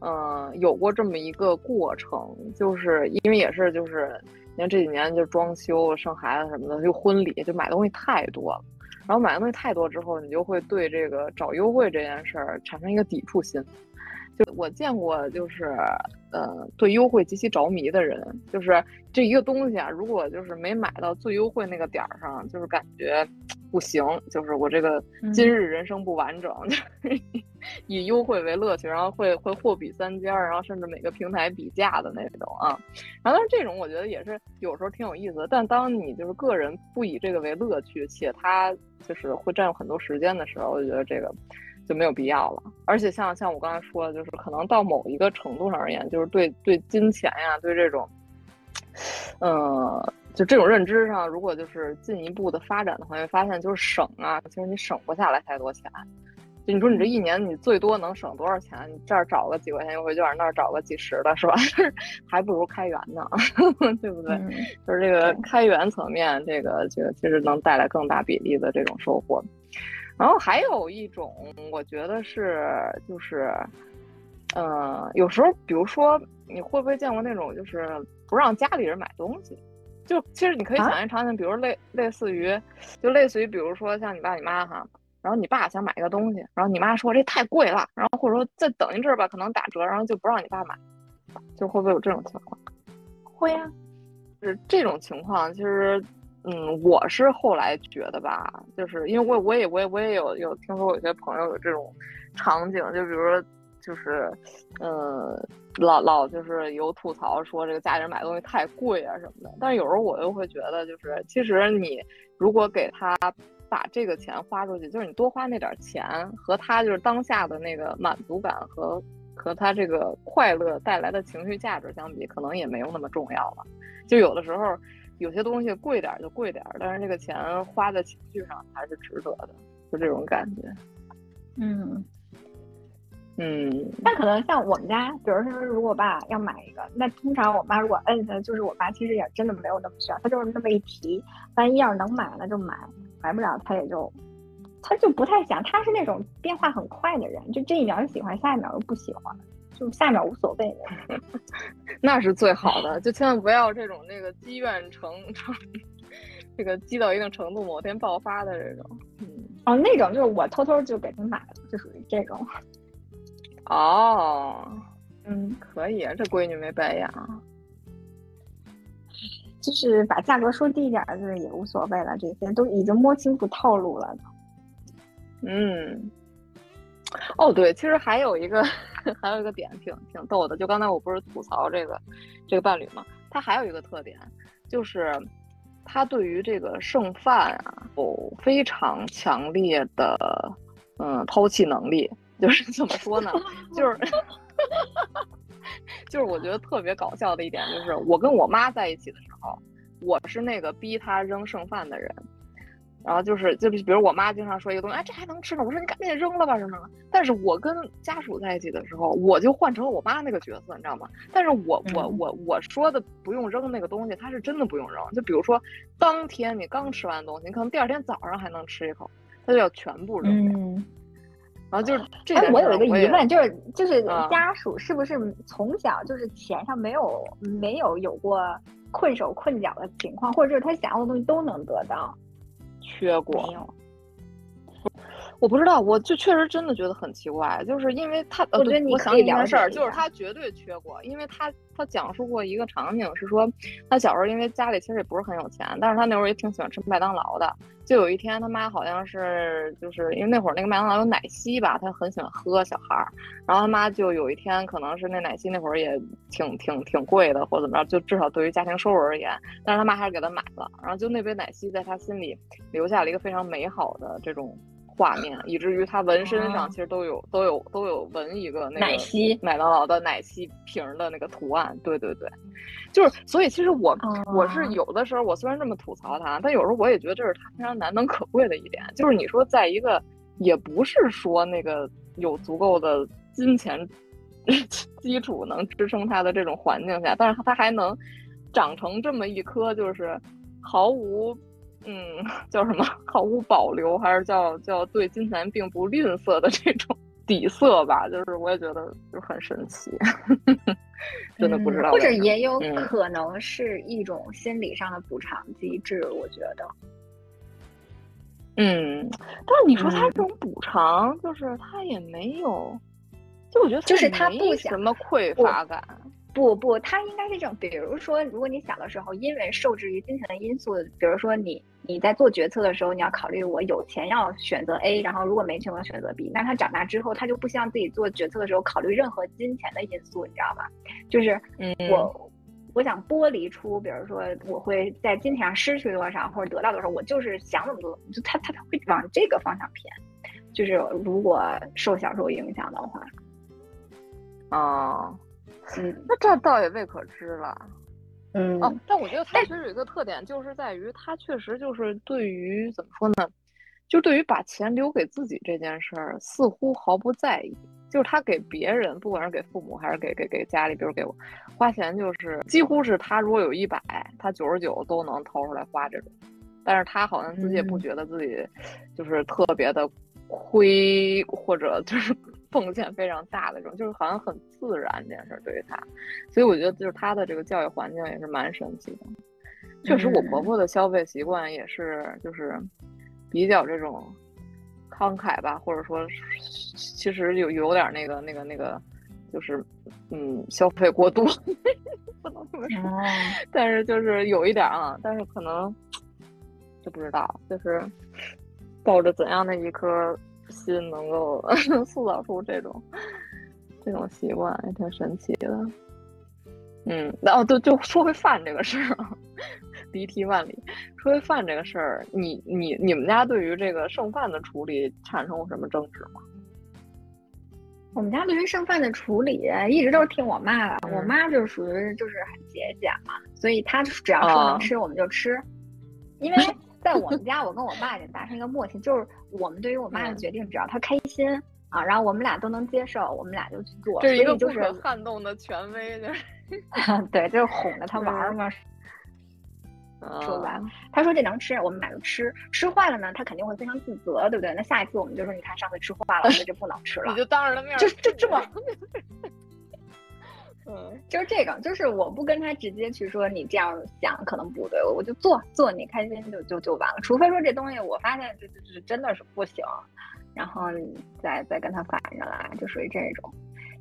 嗯，有过这么一个过程，就是因为也是就是，你看这几年就装修、生孩子什么的，就婚礼，就买东西太多了。然后买东西太多之后，你就会对这个找优惠这件事儿产生一个抵触心。就我见过，就是，呃，对优惠极其着迷的人，就是这一个东西啊，如果就是没买到最优惠那个点儿上，就是感觉不行，就是我这个今日人生不完整，就是以优惠为乐趣，然后会会货比三家，然后甚至每个平台比价的那种啊。然后但是这种我觉得也是有时候挺有意思的，但当你就是个人不以这个为乐趣，且它就是会占用很多时间的时候，我就觉得这个。就没有必要了，而且像像我刚才说的，就是可能到某一个程度上而言，就是对对金钱呀，对这种，呃，就这种认知上，如果就是进一步的发展的话，会发现就是省啊，其实你省不下来太多钱。就你说你这一年你最多能省多少钱？你这儿找个几块钱优惠券，那儿找个几十的，是吧？还不如开源呢，对不对？就是这个开源层面，这个这个其实能带来更大比例的这种收获。然后还有一种，我觉得是，就是，呃，有时候，比如说，你会不会见过那种，就是不让家里人买东西？就其实你可以想象场景，比如类类似于，就类似于，比如说像你爸你妈哈，然后你爸想买一个东西，然后你妈说这太贵了，然后或者说再等一阵儿吧，可能打折，然后就不让你爸买，就会不会有这种情况？会呀，是这种情况，其实。嗯，我是后来觉得吧，就是因为我我也我也我也有有听说有些朋友有这种场景，就比如说就是，呃，老老就是有吐槽说这个家里人买东西太贵啊什么的。但是有时候我又会觉得，就是其实你如果给他把这个钱花出去，就是你多花那点钱和他就是当下的那个满足感和和他这个快乐带来的情绪价值相比，可能也没有那么重要了。就有的时候。有些东西贵点就贵点，但是这个钱花在情绪上还是值得的，就这种感觉。嗯嗯。但可能像我们家，比如说如果爸要买一个，那通常我妈如果摁下，就是我爸其实也真的没有那么需要，他就是那么一提，万一要是能买那就买，买不了他也就他就不太想，他是那种变化很快的人，就这一秒喜欢，下一秒又不喜欢。就下面无所谓，那是最好的。就千万不要这种那个积怨成成，这个积到一定程度，某天爆发的这种。嗯，哦，那种就是我偷偷就给他买了，就属于这种。哦，嗯，可以，这闺女没白养。就是把价格说低一点，就是也无所谓了。这些都已经摸清楚套路了。嗯。哦，对，其实还有一个，还有一个点挺挺逗的，就刚才我不是吐槽这个这个伴侣嘛，他还有一个特点，就是他对于这个剩饭啊有非常强烈的嗯抛弃能力，就是 怎么说呢，就是 就是我觉得特别搞笑的一点就是，我跟我妈在一起的时候，我是那个逼他扔剩饭的人。然后就是，就比如我妈经常说一个东西，哎，这还能吃呢？我说你赶紧扔了吧，什么的。但是我跟家属在一起的时候，我就换成了我妈那个角色，你知道吗？但是我我我我说的不用扔那个东西，他是真的不用扔。就比如说，当天你刚吃完东西，你可能第二天早上还能吃一口，他就要全部扔掉。然后就是这，哎，我有一个疑问，就是就是家属是不是从小就是钱上没有没有有过困手困脚的情况，或者就是他想要的东西都能得到？缺过，我不知道，我就确实真的觉得很奇怪，就是因为他，呃我觉得你可以了想起一件事儿，就是他绝对缺过，因为他他讲述过一个场景是说，他小时候因为家里其实也不是很有钱，但是他那会儿也挺喜欢吃麦当劳的。就有一天他妈好像是就是因为那会儿那个麦当劳有奶昔吧，他很喜欢喝小孩儿，然后他妈就有一天可能是那奶昔那会儿也挺挺挺贵的或者怎么着，就至少对于家庭收入而言，但是他妈还是给他买了，然后就那杯奶昔在他心里留下了一个非常美好的这种画面，以至于他纹身上哦其实都有都有都有纹一个那个奶昔麦当劳的奶昔瓶儿的那个图案。对对对，就是所以其实我、我是哦有的时候我虽然这么吐槽他，但有时候我也觉得这是他非常难能可贵的一点，就是你说在一个也不是说那个有足够的金钱 基础能支撑他的这种环境下，但是他他还能长成这么一颗就是毫无。嗯，叫什么？毫无保留，还是叫叫对金钱并不吝啬的这种底色吧？就是我也觉得就很神奇，真的不知道嗯或者也有嗯可能是一种心理上的补偿机制，我觉得。嗯，但是你说他嗯这种补偿，就是他也没有，就我觉得就是他不想什么匮乏感。不不，他应该是这种，比如说，如果你小的时候因为受制于金钱的因素，比如说你你在做决策的时候，你要考虑我有钱要选择 A，然后如果没钱我要选择 B，那他长大之后他就不希望自己做决策的时候考虑任何金钱的因素，你知道吧？就是嗯，我。我想剥离出，比如说我会在金钱上失去多少，或者得到多少，我就是想怎么做，就他他他会往这个方向偏。就是如果受小受影响的话，哦，嗯那这倒也未可知了。嗯哦，但我觉得他其实有一个特点，就是在于他确实就是对于怎么说呢，就对于把钱留给自己这件事儿，似乎毫不在意。就是他给别人，不管是给父母还是给给给家里，比如给我花钱，就是几乎是他如果有一百，他九十九都能掏出来花这种。但是他好像自己也不嗯觉得自己就是特别的亏，或者就是 奉献非常大的这种，就是好像很自然这件事儿对于他。所以我觉得就是他的这个教育环境也是蛮神奇的。确实，我婆婆的消费习惯也是就是比较这种慷慨吧，或者说其实有有点那个那个那个，就是嗯消费过度，不能这么说。哦，但是就是有一点啊，但是可能 就不知道，就是抱着怎样的一颗心能够 塑造出这种这种习惯，也挺神奇的。嗯，然后就就说回饭这个事儿啊，离题万里。说回饭这个事儿，你你你们家对于这个剩饭的处理产生过什么争执吗？我们家对于剩饭的处理一直都是听我妈的，嗯我妈就是属于就是很节俭嘛，所以她只要说能吃我们就吃，因为在我们 家我跟我爸已经达成一个默契，就是我们对于我妈的嗯决定只要她开心啊，然后我们俩都能接受，我们俩就去做，这是一个不可撼动的权威，就是对，就是哄着她玩儿嘛。说白啊了，他说这能吃，我们俩就吃。吃坏了呢，他肯定会非常自责，对不对？那下一次我们就说，你看上次吃坏了，所以这不能吃了你。就当着他面儿就就这么嗯就是这个，就是我不跟他直接去说你这样想可能不对，我就做做你开心就就就完了。除非说这东西我发现这这这真的是不行，然后再再跟他反着来，就属于这种。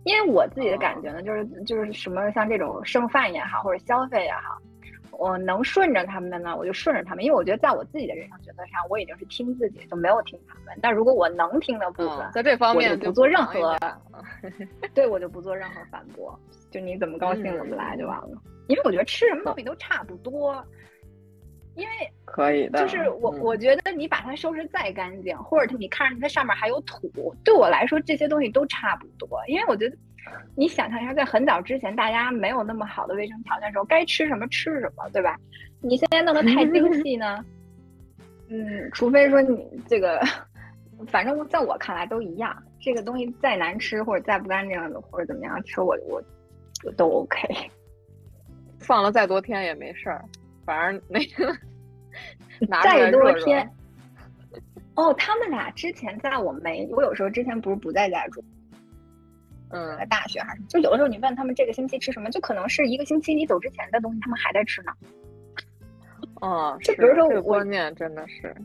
因为我自己的感觉呢，就是就是什么像这种剩饭也好，或者消费也好，我能顺着他们的呢，我就顺着他们，因为我觉得在我自己的人生抉择上，我已经是听自己，就没有听他们。但如果我能听的部分，嗯，在这方我面就不做任何 对我就不做任何反驳，就你怎么高兴怎么来就完嗯了。因为我觉得吃什么东西都差不多，因为可以的，就是我嗯我觉得你把它收拾再干净，或者你看着它上面还有土，对我来说这些东西都差不多。因为我觉得，你想象一下，在很早之前大家没有那么好的卫生条件的时候，该吃什么吃什么，对吧？你现在弄得太精 细呢，嗯，除非说你这个，反正在我看来都一样。这个东西再难吃或者再不干净或者怎么样，其实我我我都 OK。放了再多天也没事儿，反正那个 再多天。哦，他们俩之前在我没，我有时候之前不是不在家住，嗯在大学还是，就有的时候你问他们这个星期吃什么，就可能是一个星期你走之前的东西，他们还在吃呢。嗯，就比如说这个我观念真的是，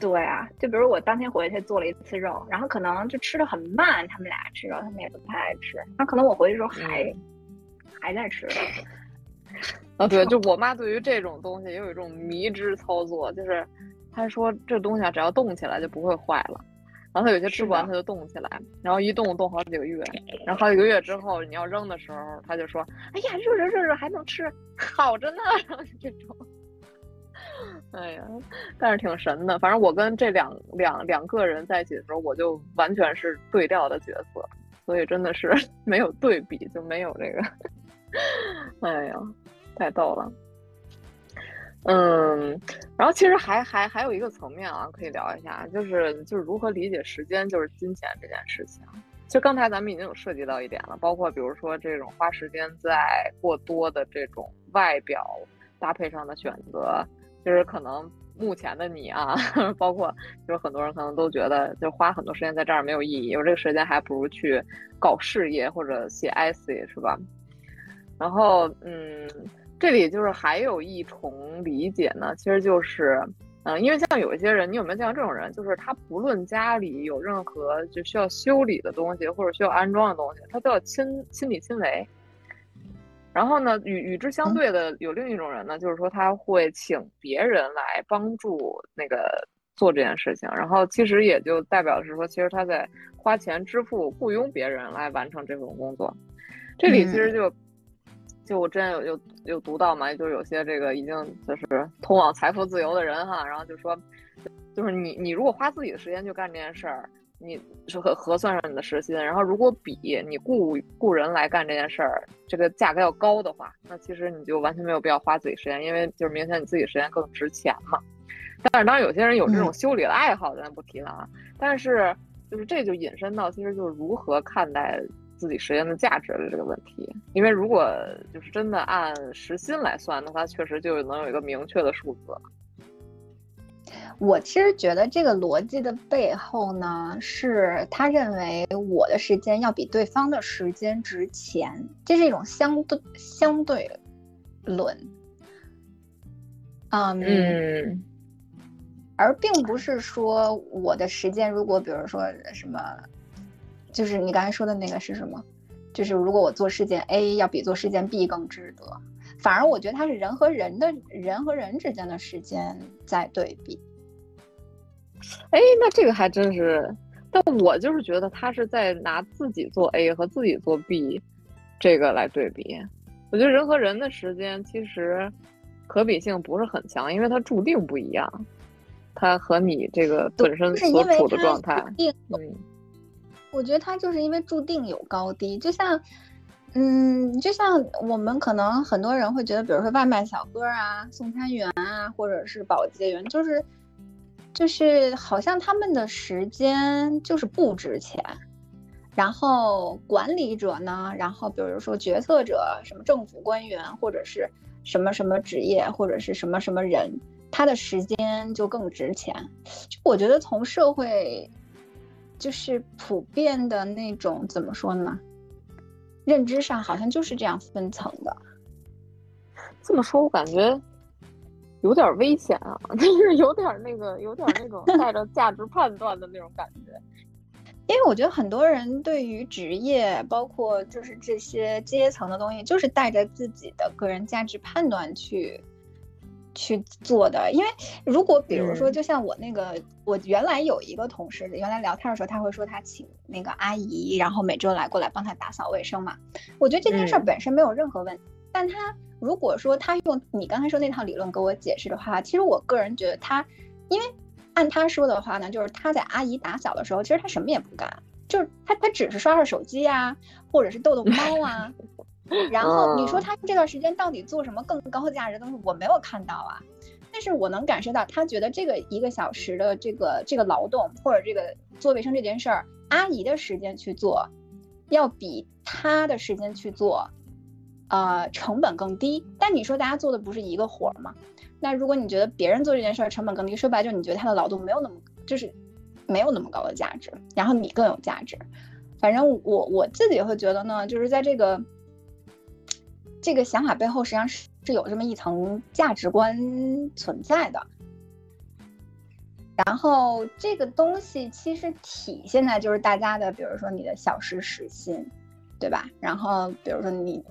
对啊，就比如我当天回去做了一次肉，然后可能就吃的很慢，他们俩吃肉，他们也不太爱吃。那可能我回去的时候还、还在吃。啊，对，就我妈对于这种东西也有一种迷之操作，就是她说这东西啊，只要动起来就不会坏了。然后它有些吃不完，它就冻起来，然后一冻冻好几个月，然后好几个月之后你要扔的时候，他就说：“哎呀，热热热热还能吃，好着呢。”然后就这种。哎呀，但是挺神的。反正我跟这两两两个人在一起的时候，我就完全是对调的角色，所以真的是 没有对比就没有这个。哎呀，太逗了。嗯，然后其实还还还有一个层面啊，可以聊一下，就是就是如何理解时间就是金钱这件事情。就刚才咱们已经有涉及到一点了，包括比如说这种花时间在过多的这种外表搭配上的选择，就是可能目前的你啊，包括就是很多人可能都觉得，就花很多时间在这儿没有意义，有这个时间还不如去搞事业或者写 essay 是吧？然后嗯，这里就是还有一重理解呢，其实就是。嗯，因为像有一些人，你有没有见过这种人？就是他不论家里有任何就需要修理的东西，或者需要安装的东西，他都要亲亲力亲为。然后呢，与与之相对的有另一种人呢，就是说他会请别人来帮助那个做这件事情。然后其实也就代表是说，其实他在花钱支付雇佣别人来完成这份工作。这里其实就。就我之前有有有读到嘛，就是有些这个已经就是通往财富自由的人哈，然后就说，就是你你如果花自己的时间去干这件事儿，你是核核算上你的时薪，然后如果比你雇雇人来干这件事儿，这个价格要高的话，那其实你就完全没有必要花自己时间，因为就是明显你自己时间更值钱嘛。但是当然有些人有这种修理的爱好，咱不提了啊。但是就是这就引申到，其实就是如何看待。自己时间的价值的这个问题，因为如果就是真的按时薪来算的话，确实就能有一个明确的数字。我其实觉得这个逻辑的背后呢，是他认为我的时间要比对方的时间值钱，这是一种相对相对论。嗯嗯，而并不是说我的时间如果比如说什么。就是你刚才说的那个是什么？就是如果我做事件 A 要比做事件 B 更值得，反而我觉得它是人和人的人和人之间的时间在对比。哎，那这个还真是，但我就是觉得他是在拿自己做 A 和自己做 B 这个来对比。我觉得人和人的时间其实可比性不是很强，因为它注定不一样，它和你这个本身所处的状态，嗯。我觉得它就是因为注定有高低，就像，嗯，就像我们可能很多人会觉得，比如说外卖小哥啊、送餐员啊，或者是保洁员，就是，就是好像他们的时间就是不值钱。然后管理者呢，然后比如说决策者，什么政府官员或者是什么什么职业或者是什么什么人，他的时间就更值钱。就我觉得从社会。就是普遍的那种怎么说呢？认知上好像就是这样分层的。这么说，我感觉有点危险啊，就是有点那个，有点那种带着价值判断的那种感觉。因为我觉得很多人对于职业，包括就是这些阶层的东西，就是带着自己的个人价值判断去。去做的，因为如果比如说，就像我那个，我原来有一个同事，原来聊天的时候，他会说他请那个阿姨，然后每周来过来帮他打扫卫生嘛。我觉得这件事本身没有任何问题，但他如果说他用你刚才说那套理论给我解释的话，其实我个人觉得他，因为按他说的话呢，就是他在阿姨打扫的时候，其实他什么也不干，就是他他只是刷刷手机啊，或者是逗逗猫啊。然后你说他这段时间到底做什么更高价值的东西？我没有看到啊，但是我能感受到他觉得这个一个小时的这个这个劳动或者这个做卫生这件事儿，阿姨的时间去做，要比他的时间去做，呃，成本更低。但你说大家做的不是一个活儿吗？那如果你觉得别人做这件事儿成本更低，说白就是你觉得他的劳动没有那么就是没有那么高的价值，然后你更有价值。反正我我自己会觉得呢，就是在这个。这个想法背后实际上是是有这么一层价值观存在的。然后这个东西其实体现在就是大家的，比如说你的小时时薪，对吧？然后比如说你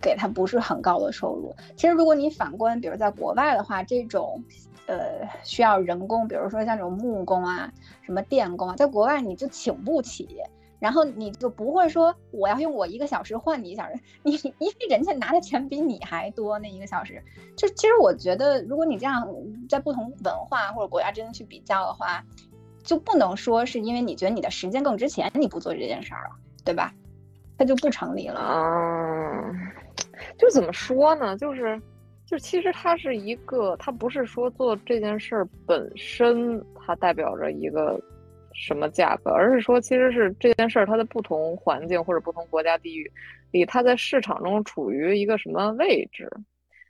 给他不是很高的收入，其实如果你反观，比如在国外的话，这种呃需要人工，比如说像这种木工啊、什么电工啊，在国外你就请不起。然后你就不会说我要用我一个小时换你一小时，你因为人家拿的钱比你还多，那一个小时，就其实我觉得，如果你这样在不同文化或者国家之间去比较的话，就不能说是因为你觉得你的时间更值钱，你不做这件事儿了，对吧？它就不成立了。嗯，就怎么说呢？就是，就其实它是一个，它不是说做这件事儿本身，它代表着一个。什么价格，而是说，其实是这件事儿它的不同环境或者不同国家地域里，它在市场中处于一个什么位置？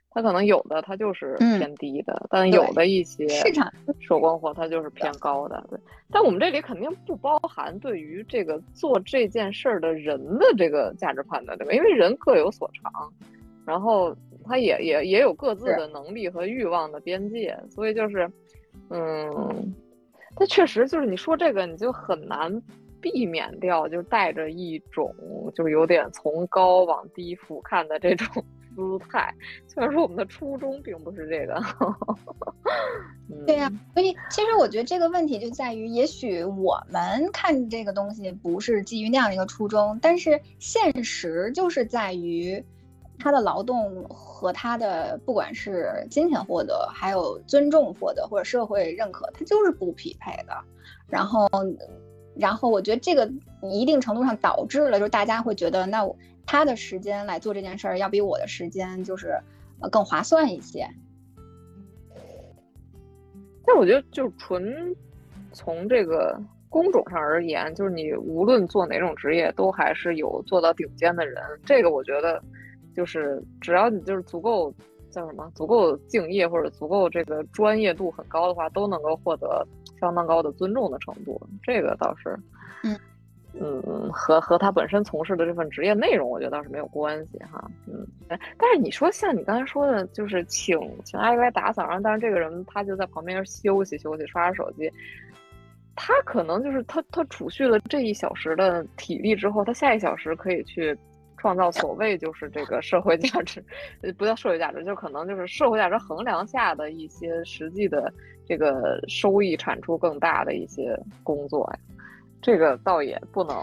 它可能有的它就是偏低的，但有的一些市场手工活它就是偏高的。对，但我们这里肯定不包含对于这个做这件事儿的人的这个价值判断，对吧？因为人各有所长，然后他也也也有各自的能力和欲望的边界，所以就是，嗯。那确实就是你说这个，你就很难避免掉，就带着一种就是有点从高往低俯瞰的这种 姿态。虽然说我们的初衷并不是这个，对呀。所以其实我觉得这个问题就在于，也许我们看这个东西不是基于那样一个初衷，但是现实就是在于。他的劳动和他的不管是金钱获得，还有尊重获得或者社会认可，他就是不匹配的。然后，然后我觉得这个一定程度上导致了，就是大家会觉得，那他的时间来做这件事儿，要比我的时间就是更划算一些。但我觉得，就是纯从这个工种上而言，就是你无论做哪种职业，都还是有做到顶尖的人。这个我觉得。就是只要你就是足够叫什么，足够敬业或者足够这个专业度很高的话，都能够获得相当高的尊重的程度。这个倒是，嗯嗯，和和他本身从事的这份职业内容，我觉得倒是没有关系哈。嗯，但是你说像你刚才说的，就是请请阿姨来打扫，然后但是这个人他就在旁边休息休息，刷刷手机，他可能就是他他储蓄了这一小时的体力之后，他下一小时可以去。创造所谓就是这个社会价值，不叫社会价值，就可能就是社会价值衡量下的一些实际的这个收益产出更大的一些工作呀。这个倒也不能，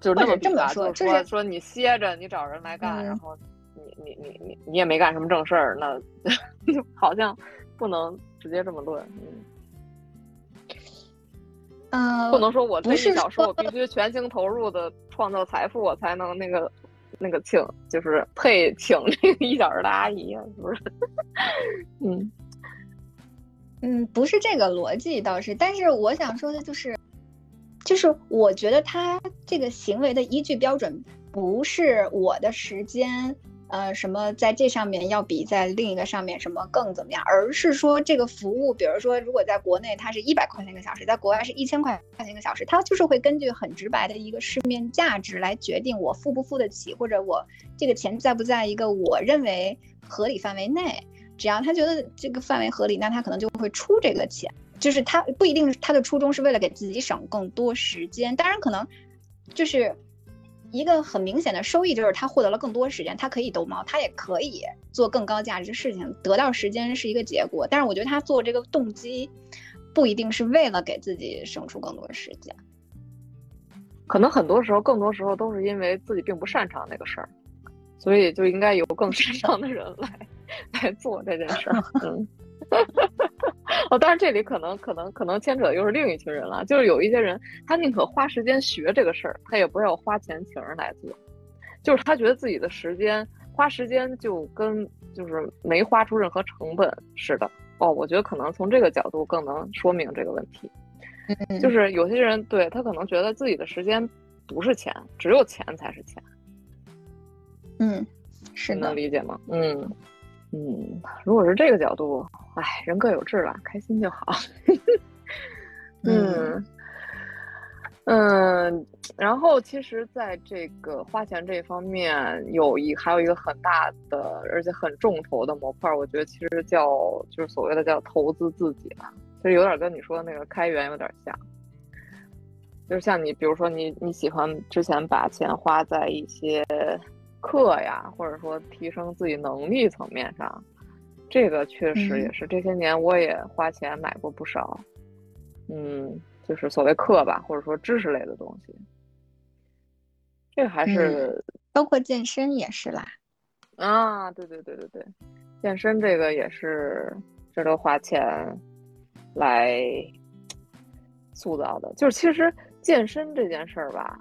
就是那么这么说，就是说你歇着，你找人来干，然后你你你你你也没干什么正事儿，那 好像不能直接这么论，嗯。嗯，不能说我这一小时我必须全心投入的创造财富，我才能那个那个请，就是配请这个一小时的阿姨，是不是？嗯嗯，不是这个逻辑倒是，但是我想说的就是，就是我觉得他这个行为的依据标准不是我的时间。呃，什么在这上面要比在另一个上面什么更怎么样？而是说这个服务，比如说如果在国内它是一百块钱一个小时，在国外是一千块钱一个小时，它就是会根据很直白的一个市面价值来决定我付不付得起，或者我这个钱在不在一个我认为合理范围内。只要他觉得这个范围合理，那他可能就会出这个钱。就是他不一定他的初衷是为了给自己省更多时间，当然可能就是。一个很明显的收益就是他获得了更多时间，他可以逗猫，他也可以做更高价值的事情，得到时间是一个结果。但是我觉得他做这个动机不一定是为了给自己省出更多时间，可能很多时候，更多时候都是因为自己并不擅长那个事儿，所以就应该由更擅长的人来 来做这件事儿。嗯。哦，当然这里可能可能可能牵扯的又是另一群人了，就是有一些人他宁可花时间学这个事儿，他也不要花钱请人来做，就是他觉得自己的时间花时间就跟就是没花出任何成本似的。哦，我觉得可能从这个角度更能说明这个问题，就是有些人对他可能觉得自己的时间不是钱，只有钱才是钱。嗯，是能理解吗？嗯。嗯，如果是这个角度，哎，人各有志吧，开心就好。嗯嗯，然后其实，在这个花钱这方面，有一还有一个很大的，而且很重头的模块，我觉得其实叫就是所谓的叫投资自己吧。其实有点跟你说的那个开源有点像，就是像你，比如说你你喜欢之前把钱花在一些课呀，或者说提升自己能力层面上，这个确实也是这些年我也花钱买过不少，嗯，就是所谓课吧，或者说知识类的东西，这个还是包括健身也是啦。啊，对对对对对，健身这个也是值得花钱来 塑造的。就是其实健身这件事儿吧，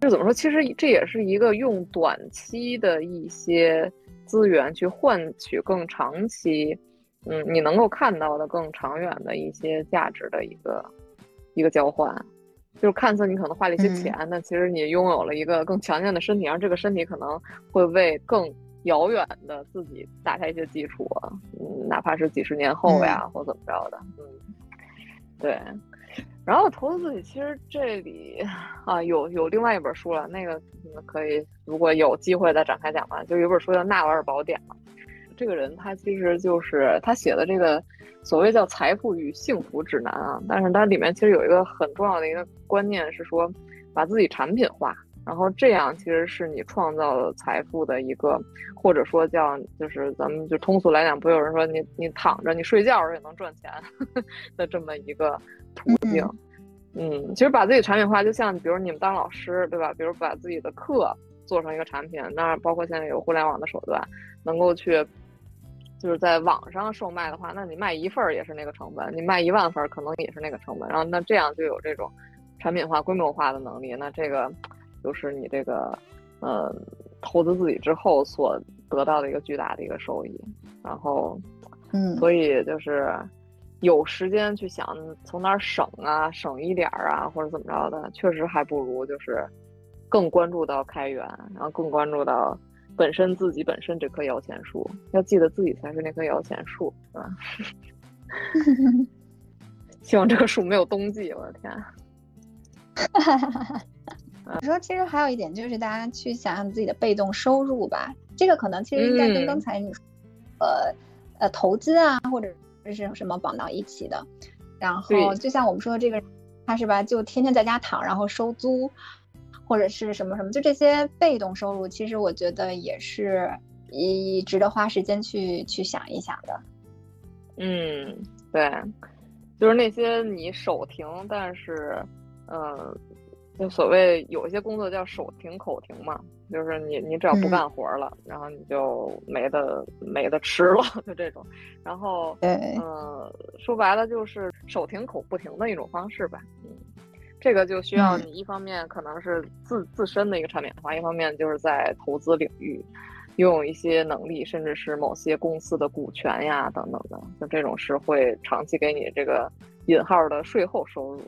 就怎么说？其实这也是一个用短期的一些资源去换取更长期，嗯，你能够看到的更长远的一些价值的一个一个交换。就是看似你可能花了一些钱，但其实你拥有了一个更强健的身体，然后这个身体可能会为更遥远的自己打下一些基础，嗯，哪怕是几十年后呀，或怎么着的，嗯，对。然后投资自己，其实这里啊有有另外一本书了，那个你们可以如果有机会再展开讲吧，就有本书叫《纳瓦尔宝典》嘛。这个人他其实就是他写的这个所谓叫财富与幸福指南啊，但是它里面其实有一个很重要的一个观念是说，把自己产品化，然后这样其实是你创造财富的一个，或者说叫就是咱们就通俗来讲，不有人说你你躺着你睡觉也能赚钱 的这么一个途径。嗯，其实把自己产品化，就像比如你们当老师对吧？比如把自己的课做成一个产品，那包括现在有互联网的手段，能够去。就是在网上售卖的话，那你卖一份儿也是那个成本，你卖一万份儿可能也是那个成本。然后那这样就有这种产品化、规模化的能力。那这个就是你这个呃投资自己之后所得到的一个巨大的一个收益。然后，嗯，所以就是有时间去想从哪儿省啊，省一点儿啊，或者怎么着的，确实还不如就是更关注到开源，然后更关注到。本身自己本身这棵摇钱树，要记得自己才是那棵摇钱树，是吧？希望这棵树没有冬季，我的天！我说，其实还有一点就是，大家去想想自己的被动收入吧。这个可能其实应该跟刚才你说，呃呃，投资啊，或者是什么绑到一起的。然后，就像我们说的这个，他是吧，就天天在家躺，然后收租。或者是什么什么，就这些被动收入，其实我觉得也是一值得花时间去去想一想的。嗯，对，就是那些你手停，但是，嗯，就所谓有一些工作叫手停口停嘛，就是你你只要不干活了，然后你就没得没得吃了，就这种。然后，嗯，说白了就是手停口不停的一种方式吧，嗯。这个就需要你一方面可能是自自身的一个产品化，一方面就是在投资领域拥有一些能力，甚至是某些公司的股权呀等等的，就这种是会长期给你这个引号的税后收入。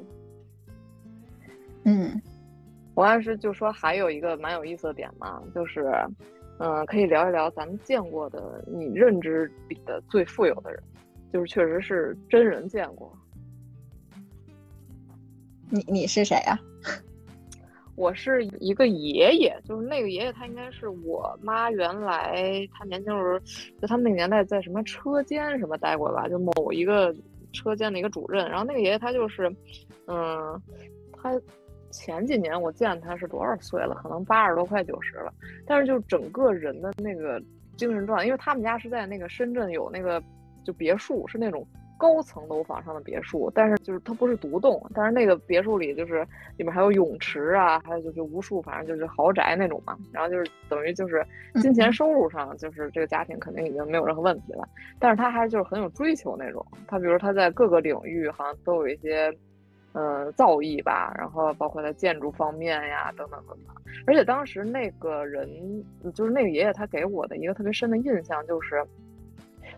嗯，我当时就说还有一个蛮有意思的点嘛，就是嗯，可以聊一聊咱们见过的你认知里的最富有的人，就是确实是真人见过。你你是谁呀？我是一个爷爷，就是那个爷爷，他应该是我妈原来他年轻时候，就他们那个年代在什么车间什么待过吧，就某一个车间的一个主任。然后那个爷爷他就是，嗯，他前几年我见他是多少岁了？可能八十多快九十了。但是就整个人的那个精神状态，因为他们家是在那个深圳有那个就别墅，是那种。高层楼房上的别墅，但是就是它不是独栋，但是那个别墅里就是里面还有泳池啊，还有就是无数，反正就是豪宅那种嘛。然后就是等于就是金钱收入上，就是这个家庭肯定已经没有任何问题了。但是他还就是很有追求那种，他比如他在各个领域好像都有一些呃造诣吧，然后包括在建筑方面呀等等等等。而且当时那个人就是那个爷爷，他给我的一个特别深的印象就是。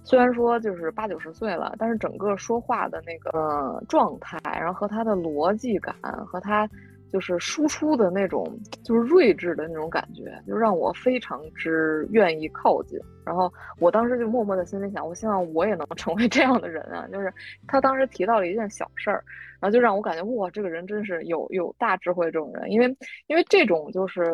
虽然说就是八九十岁了，但是整个说话的那个状态，然后和他的逻辑感，和他就是输出的那种就是睿智的那种感觉，就让我非常之愿意靠近。然后我当时就默默在心里想，我希望我也能成为这样的人啊！就是他当时提到了一件小事儿，然后就让我感觉哇，这个人真是有有大智慧这种人，因为因为这种就是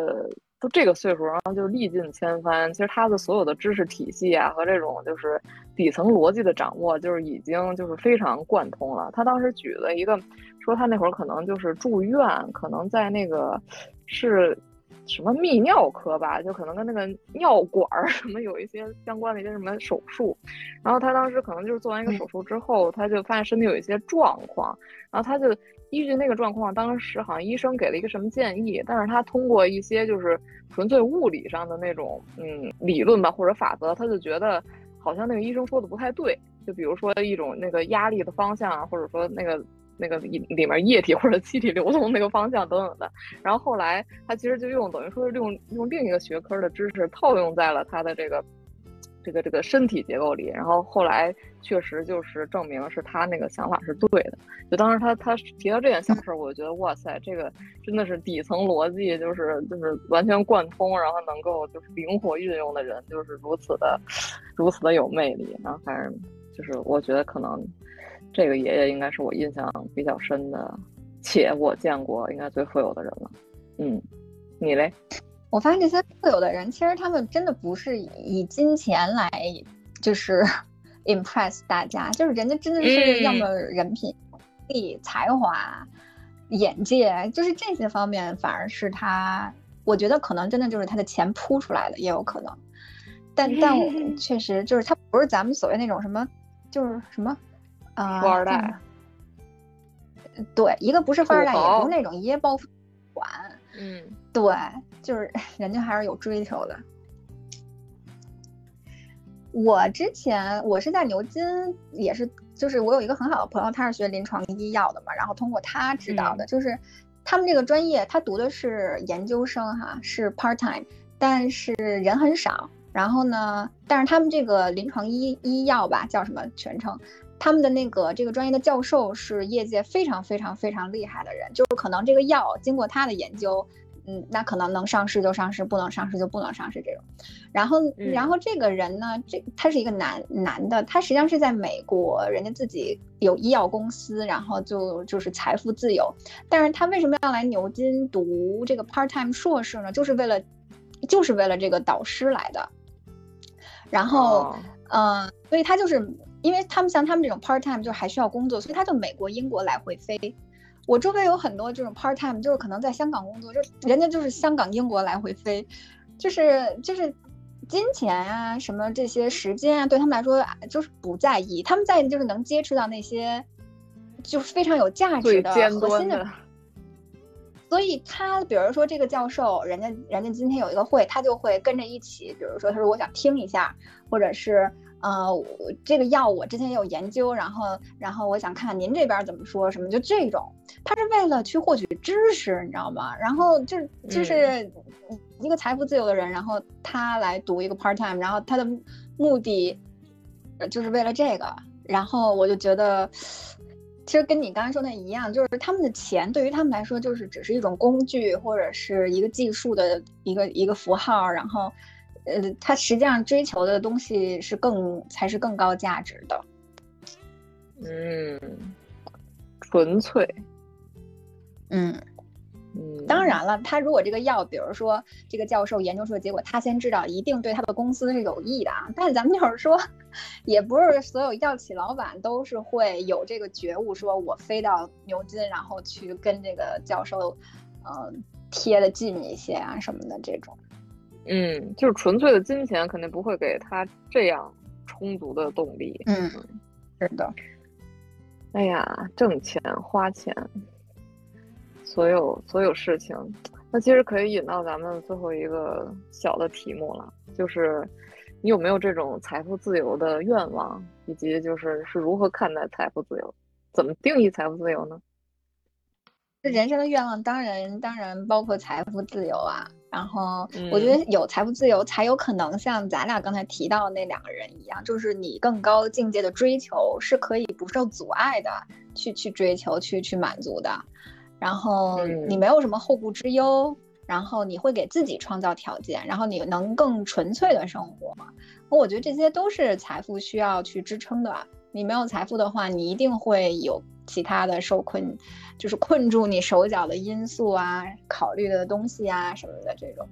都这个岁数，然后就历尽千帆。其实他的所有的知识体系啊，和这种就是底层逻辑的掌握，就是已经就是非常贯通了。他当时举了一个，说他那会儿可能就是住院，可能在那个是什么泌尿科吧，就可能跟那个尿管儿什么有一些相关的一些什么手术。然后他当时可能就是做完一个手术之后，他就发现身体有一些状况，然后他就。依据那个状况，当时好像医生给了一个什么建议，但是他通过一些就是纯粹物理上的那种嗯理论吧或者法则，他就觉得好像那个医生说的不太对。就比如说一种那个压力的方向啊，或者说那个那个里里面液体或者气体流动那个方向等等的。然后后来他其实就用等于说是用用另一个学科的知识套用在了他的这个。这个这个身体结构里，然后后来确实就是证明是他那个想法是对的。就当时他他提到这件小事，我就觉得哇塞，这个真的是底层逻辑就是就是完全贯通，然后能够就是灵活运用的人，就是如此的如此的有魅力。然后反正就是我觉得可能这个爷爷应该是我印象比较深的，且我见过应该最富有的人了。嗯，你嘞？我发现这些富有的人，其实他们真的不是以金钱来就是 impress 大家，就是人家真的是要么人品、力、才华、眼界，就是这些方面反而是他，我觉得可能真的就是他的钱铺出来的，也有可能。但但我确实就是他不是咱们所谓那种什么，就是什么啊，富二代。对，一个不是富二代，也不是那种一夜暴富款。嗯，对。就是 人家还是有追求的。我之前我是在牛津，也是就是我有一个很好的朋友，他是学临床医药的嘛，然后通过他知道的，就是他们这个专业，他读的是研究生哈，是 part time，但是人很少。然后呢，但是他们这个临床医医药吧，叫什么全称？他们的那个这个专业的教授是业界非常非常非常厉害的人，就是可能这个药经过他的研究。嗯，那可能能上市就上市，不能上市就不能上市这种。然后，然后这个人呢，这他是一个男男的，他实际上是在美国，人家自己有医药公司，然后就就是财富自由。但是他为什么要来牛津读这个 part time 硕士呢？就是为了，就是为了这个导师来的。然后，嗯，所以他就是因为他们像他们这种 part time 就还需要工作，所以他就美国、英国来回飞。我周围有很多这种 part time，就是可能在香港工作，就人家就是香港、英国来回飞，就是就是金钱啊什么这些时间啊，对他们来说就是不在意，他们在意就是能接触到那些就是非常有价值的核心的。所以他比如说这个教授，人家人家今天有一个会，他就会跟着一起，比如说他说我想听一下，或者是。呃，这个药我之前也有研究，然后，然后我想看看您这边怎么说，什么就这种，他是为了去获取知识，你知道吗？然后就就是一个财富自由的人，然后他来读一个 part time，然后他的目的就是为了这个，然后我就觉得，其实跟你刚才说的一样，就是他们的钱对于他们来说就是只是一种工具或者是一个技术的一个一个符号，然后。呃，他实际上追求的东西是更才是更高价值的。嗯，纯粹。嗯嗯，当然了，他如果这个药，比如说这个教授研究出的结果，他先知道，一定对他的公司是有益的啊。但是咱们就是说，也不是所有药企老板都是会有这个觉悟，说我飞到牛津，然后去跟这个教授，嗯，贴的近一些啊什么的这种。嗯，就是纯粹的金钱肯定不会给他这样充足的动力。嗯，是的。哎呀，挣钱花钱，所有所有事情，那其实可以引到咱们最后一个小的题目了，就是你有没有这种财富自由的愿望，以及就是是如何看待财富自由，怎么定义财富自由呢？这人生的愿望当然当然包括财富自由啊。然后我觉得有财富自由，才有可能像咱俩刚才提到的那两个人一样，就是你更高境界的追求是可以不受阻碍的去去追求、去去满足的。然后你没有什么后顾之忧，然后你会给自己创造条件，然后你能更纯粹的生活。我觉得这些都是财富需要去支撑的。你没有财富的话，你一定会有其他的受困，就是困住你手脚的因素啊，考虑的东西啊什么的这种。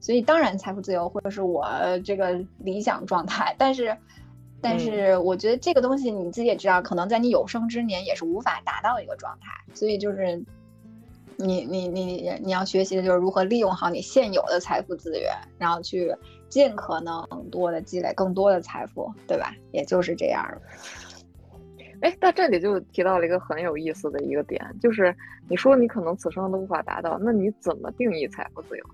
所以当然财富自由或者是我这个理想状态，但是但是我觉得这个东西你自己也知道，可能在你有生之年也是无法达到一个状态。所以就是你你你你要学习的就是如何利用好你现有的财富资源，然后去尽可能多的积累更多的财富，对吧？也就是这样。哎，到这里就提到了一个很有意思的一个点，就是你说你可能此生都无法达到，那你怎么定义财富自由？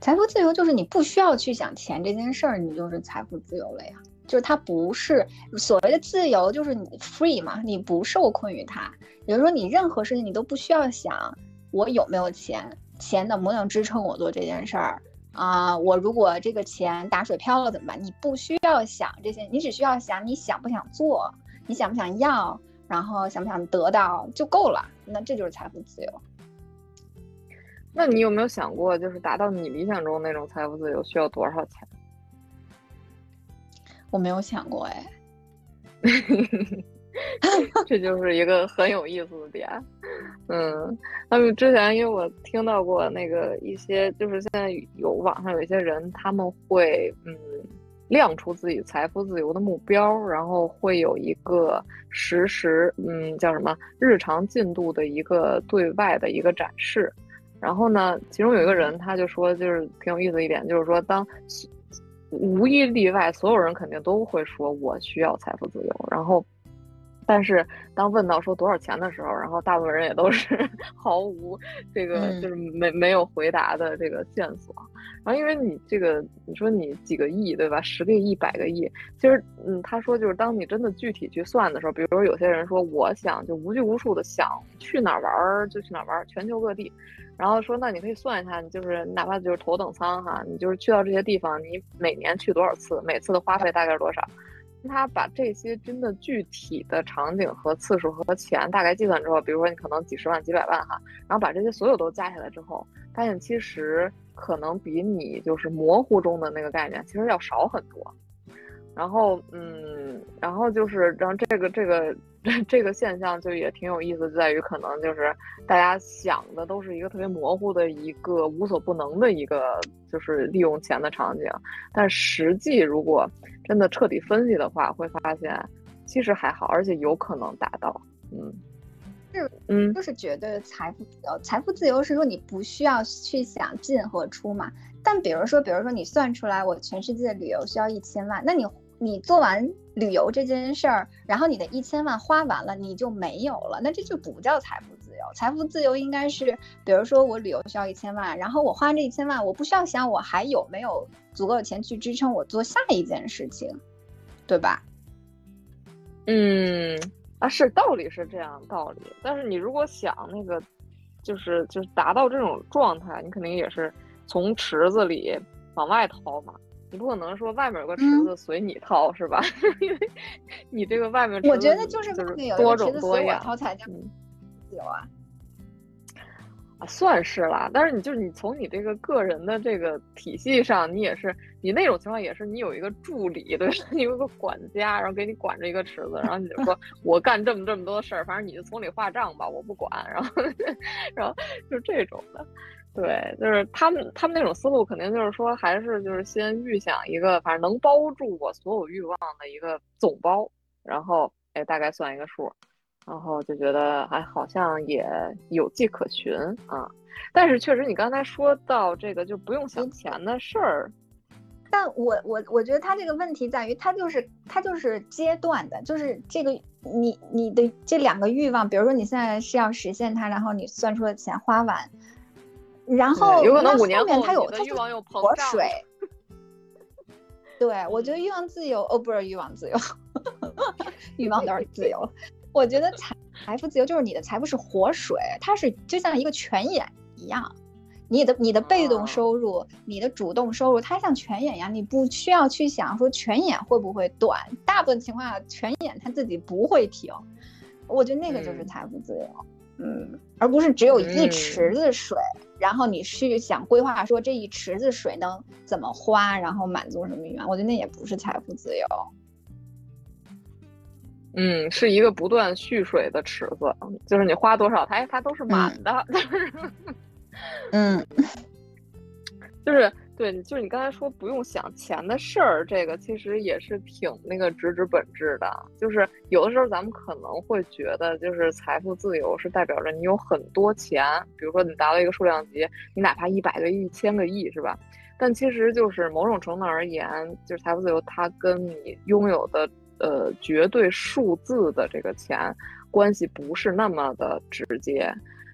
财富自由就是你不需要去想钱这件事儿，你就是财富自由了呀。就是它不是所谓的自由，就是你 free 嘛，你不受困于它。也就是说，你任何事情你都不需要想我有没有钱，钱能不能支撑我做这件事儿。啊，我如果这个钱打水漂了怎么办？你不需要想这些，你只需要想你想不想做，你想不想要，然后想不想得到就够了。那这就是财富自由。那你有没有想过，就是达到你理想中那种财富自由需要多少钱？我没有想过，哎。这就是一个很有意思的点，嗯，他们之前因为我听到过那个一些，就是现在有网上有一些人，他们会嗯亮出自己财富自由的目标，然后会有一个实时嗯叫什么日常进度的一个对外的一个展示，然后呢，其中有一个人他就说，就是挺有意思一点，就是说当无一例外，所有人肯定都会说我需要财富自由，然后。但是当问到说多少钱的时候，然后大部分人也都是 毫无这个就是没没有回答的这个线索。然后因为你这个你说你几个亿对吧？十个亿、百个亿，其实嗯，他说就是当你真的具体去算的时候，比如说有些人说我想就无拘无束的想去哪儿玩就去哪儿玩，全球各地。然后说那你可以算一下，你就是哪怕就是头等舱哈，你就是去到这些地方，你每年去多少次，每次的花费大概是多少？他把这些真的具体的场景和次数和钱大概计算之后，比如说你可能几十万、几百万哈，然后把这些所有都加起来之后，发现其实可能比你就是模糊中的那个概念其实要少很多。然后，嗯，然后就是，然后这个这个 这个现象就也挺有意思，在于可能就是大家想的都是一个特别模糊的一个无所不能的一个就是利用钱的场景，但实际如果真的彻底分析的话，会发现其实还好，而且有可能达到。嗯，是，嗯，就是绝对的财富自由。财富自由是说你不需要去想进和出嘛。但比如说，比如说你算出来我全世界旅游需要一千万，那你。你做完旅游这件事儿，然后你的一千万花完了，你就没有了，那这就不叫财富自由。财富自由应该是，比如说我旅游需要一千万，然后我花这一千万，我不需要想我还有没有足够的钱去支撑我做下一件事情，对吧？嗯，啊，是道理是这样道理，但是你如果想那个，就是就是达到这种状态，你肯定也是从池子里往外掏嘛。你不可能说外面有个池子随你掏是吧？因为你这个外面我觉得就是多种多样，掏才叫有啊啊算是啦。但是你就是你从你这个个人的这个体系上，你也是你那种情况也是你有一个助理对，你有个管家，然后给你管着一个池子，然后你就说 我干这么这么多事儿，反正你就从里划账吧，我不管。然后然后就这种的。对，就是他们，他们那种思路肯定就是说，还是就是先预想一个，反正能包住我所有欲望的一个总包，然后哎，大概算一个数，然后就觉得哎，好像也有迹可循啊。但是确实，你刚才说到这个，就不用想钱的事儿。但我我我觉得他这个问题在于，他就是他就是阶段的，就是这个你你的这两个欲望，比如说你现在是要实现它，然后你算出的钱花完。然后，有可能五年后他有他欲望又活水。对，我觉得欲望自由哦，不是欲望自由，欲望都是自由。我觉得财财富自由就是你的财富是活水，它是就像一个泉眼一样，你的你的被动收入，你的主动收入，它像泉眼一样，你不需要去想说泉眼会不会断，大部分情况下泉眼它自己不会停。我觉得那个就是财富自由。嗯，而不是只有一池子水，然后你去想规划说这一池子水能怎么花，然后满足什么愿望？我觉得那也不是财富自由。嗯，是一个不断蓄水的池子，就是你花多少，它它都是满的。嗯，就是对，就是你刚才说不用想钱的事儿，这个其实也是挺那个直指本质的。就是有的时候咱们可能会觉得，就是财富自由是代表着你有很多钱，比如说你达到一个数量级，你哪怕一百个亿、一千个亿，是吧？但其实就是某种程度而言，就是财富自由，它跟你拥有的。呃，绝对数字的这个钱关系不是那么的直接，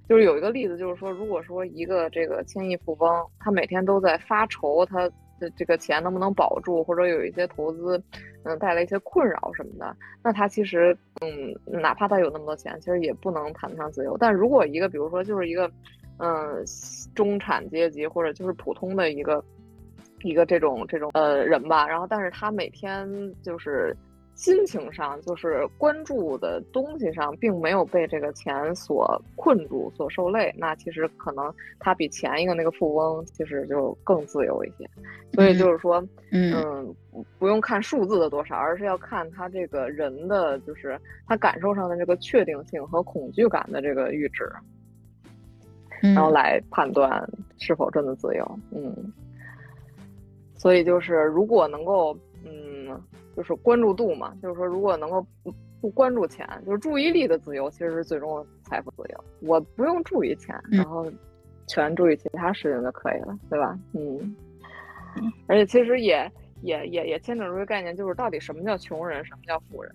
就是有一个例子，就是说，如果说一个这个千亿富翁，他每天都在发愁他的这个钱能不能保住，或者有一些投资，嗯，带来一些困扰什么的，那他其实，嗯，哪怕他有那么多钱，其实也不能谈得上自由。但如果一个，比如说，就是一个，嗯，中产阶级或者就是普通的一个一个这种这种呃人吧，然后但是他每天就是。心情上就是关注的东西上，并没有被这个钱所困住、所受累。那其实可能他比前一个那个富翁其实就更自由一些。所以就是说，嗯，不用看数字的多少，而是要看他这个人的，就是他感受上的这个确定性和恐惧感的这个阈值，然后来判断是否真的自由。嗯，所以就是如果能够，嗯。就是关注度嘛，就是说，如果能够不不关注钱，就是注意力的自由，其实是最终财富自由。我不用注意钱，然后全注意其他事情就可以了，对吧？嗯。而且其实也也也也牵扯出一个概念，就是到底什么叫穷人，什么叫富人？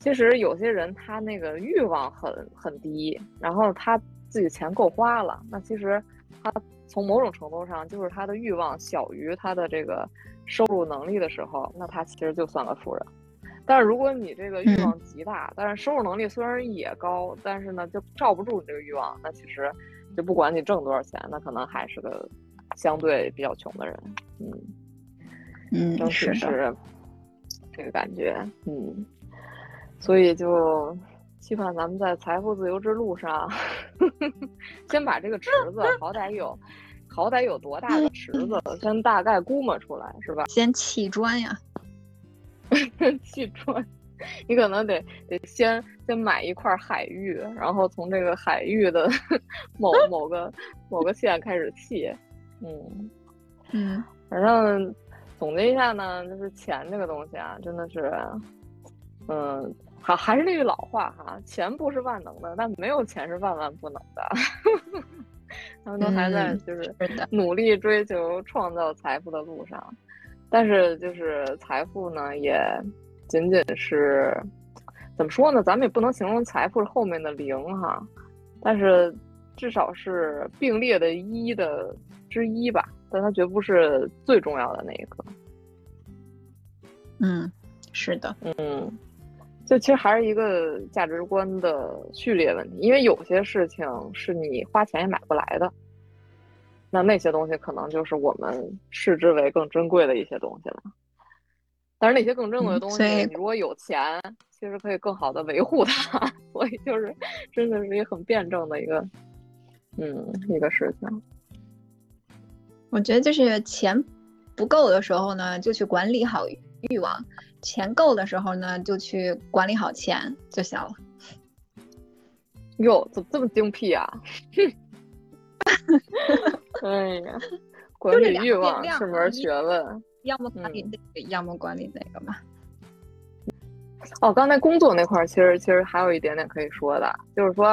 其实有些人他那个欲望很很低，然后他自己钱够花了，那其实他从某种程度上就是他的欲望小于他的这个。收入能力的时候，那他其实就算个富人。但是如果你这个欲望极大，但是收入能力虽然也高，但是呢就罩不住你这个欲望，那其实就不管你挣多少钱，那可能还是个相对比较穷的人。嗯嗯，是是这个感觉。嗯，所以就期盼咱们在财富自由之路上，先把这个池子好歹有。好歹有多大的池子，先大概估摸出来是吧？先砌砖呀，砌砖，你可能得得先先买一块海域，然后从这个海域的 某某个某个县开始砌。嗯嗯，反正总结一下呢，就是钱这个东西啊，真的是，嗯，好还是那句老话哈，钱不是万能的，但没有钱是万万不能的。他们都还在就是努力追求创造财富的路上，但是就是财富呢，也仅仅是怎么说呢？咱们也不能形容财富是后面的零哈，但是至少是并列的一的之一吧，但它绝不是最重要的那一个。嗯，是的，嗯。就其实还是一个价值观的序列问题，因为有些事情是你花钱也买不来的，那那些东西可能就是我们视之为更珍贵的一些东西了。但是那些更珍贵的东西，你如果有钱，其实可以更好的维护它。所以就是真的是一个很辩证的一个，嗯，一个事情。我觉得就是钱不够的时候呢，就去管理好欲望。钱够的时候呢，就去管理好钱就行了。哟，怎么这么精辟啊？哎呀，管理欲望是门学问，要么管理这个，要么管理那个嘛。哦，刚才工作那块儿，其实其实还有一点点可以说的，就是说，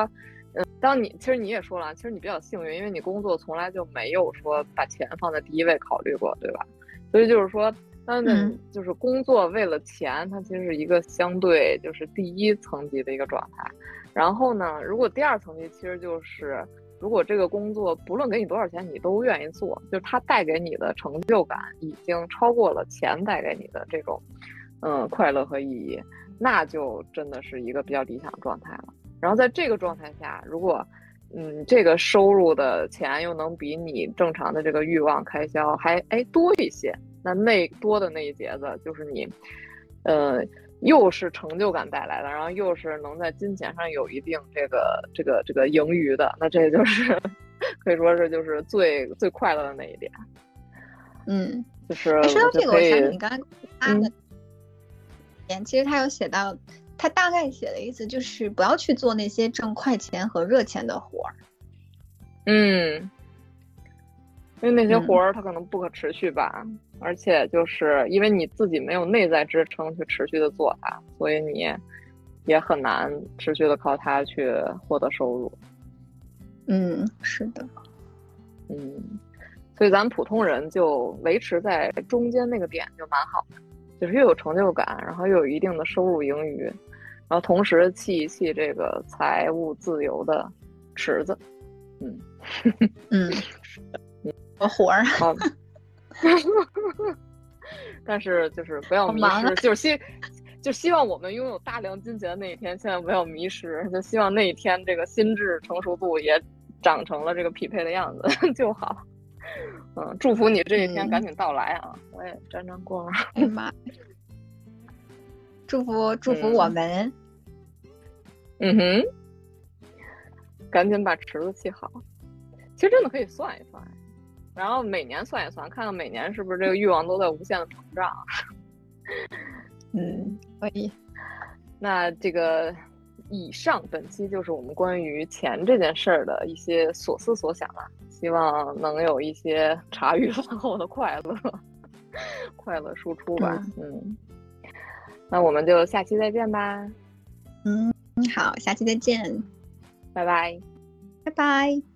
嗯，当你其实你也说了，其实你比较幸运，因为你工作从来就没有说把钱放在第一位考虑过，对吧？所以就是说。他们就是工作为了钱，它其实是一个相对就是第一层级的一个状态。然后呢，如果第二层级其实就是，如果这个工作不论给你多少钱，你都愿意做，就是它带给你的成就感已经超过了钱带给你的这种，嗯，快乐和意义，那就真的是一个比较理想的状态了。然后在这个状态下，如果嗯这个收入的钱又能比你正常的这个欲望开销还哎多一些。那那多的那一节子就是你，呃，又是成就感带来的，然后又是能在金钱上有一定这个这个这个盈余的，那这就是 可以说是就是最最快乐的那一点。嗯，就是说到这个，我想起你刚才发的，其实他有写到他大概写的意思就是不要去做那些挣快钱和热钱的活儿。嗯，因为那些嗯。活儿它可能不可持续吧，而且就是因为你自己没有内在支撑去持续的做它，所以你也很难持续的靠它去获得收入。嗯，是的，嗯，所以咱们普通人就维持在中间那个点就蛮好的，就是又有成就感，然后又有一定的收入盈余，然后同时砌一砌这个财务自由的池子。嗯，嗯，有活儿，好。但是就是不要迷失，就是希就希望我们拥有大量金钱的那一天，千万不要迷失。就希望那一天这个心智成熟度也长成了这个匹配的样子 就好。嗯，祝福你这一天嗯赶紧到来啊！我也沾沾光。祝福祝福我们，嗯哼，赶紧把池子砌好。其实真的可以算一算，然后每年算一算，看看每年是不是这个欲望都在无限的膨胀。嗯，可以，那这个以上本期就是我们关于钱这件事儿的一些所思所想啊，希望能有一些茶余饭后的快乐，快乐输出吧。嗯，那我们就下期再见吧，嗯，好，下期再见，拜拜。拜拜。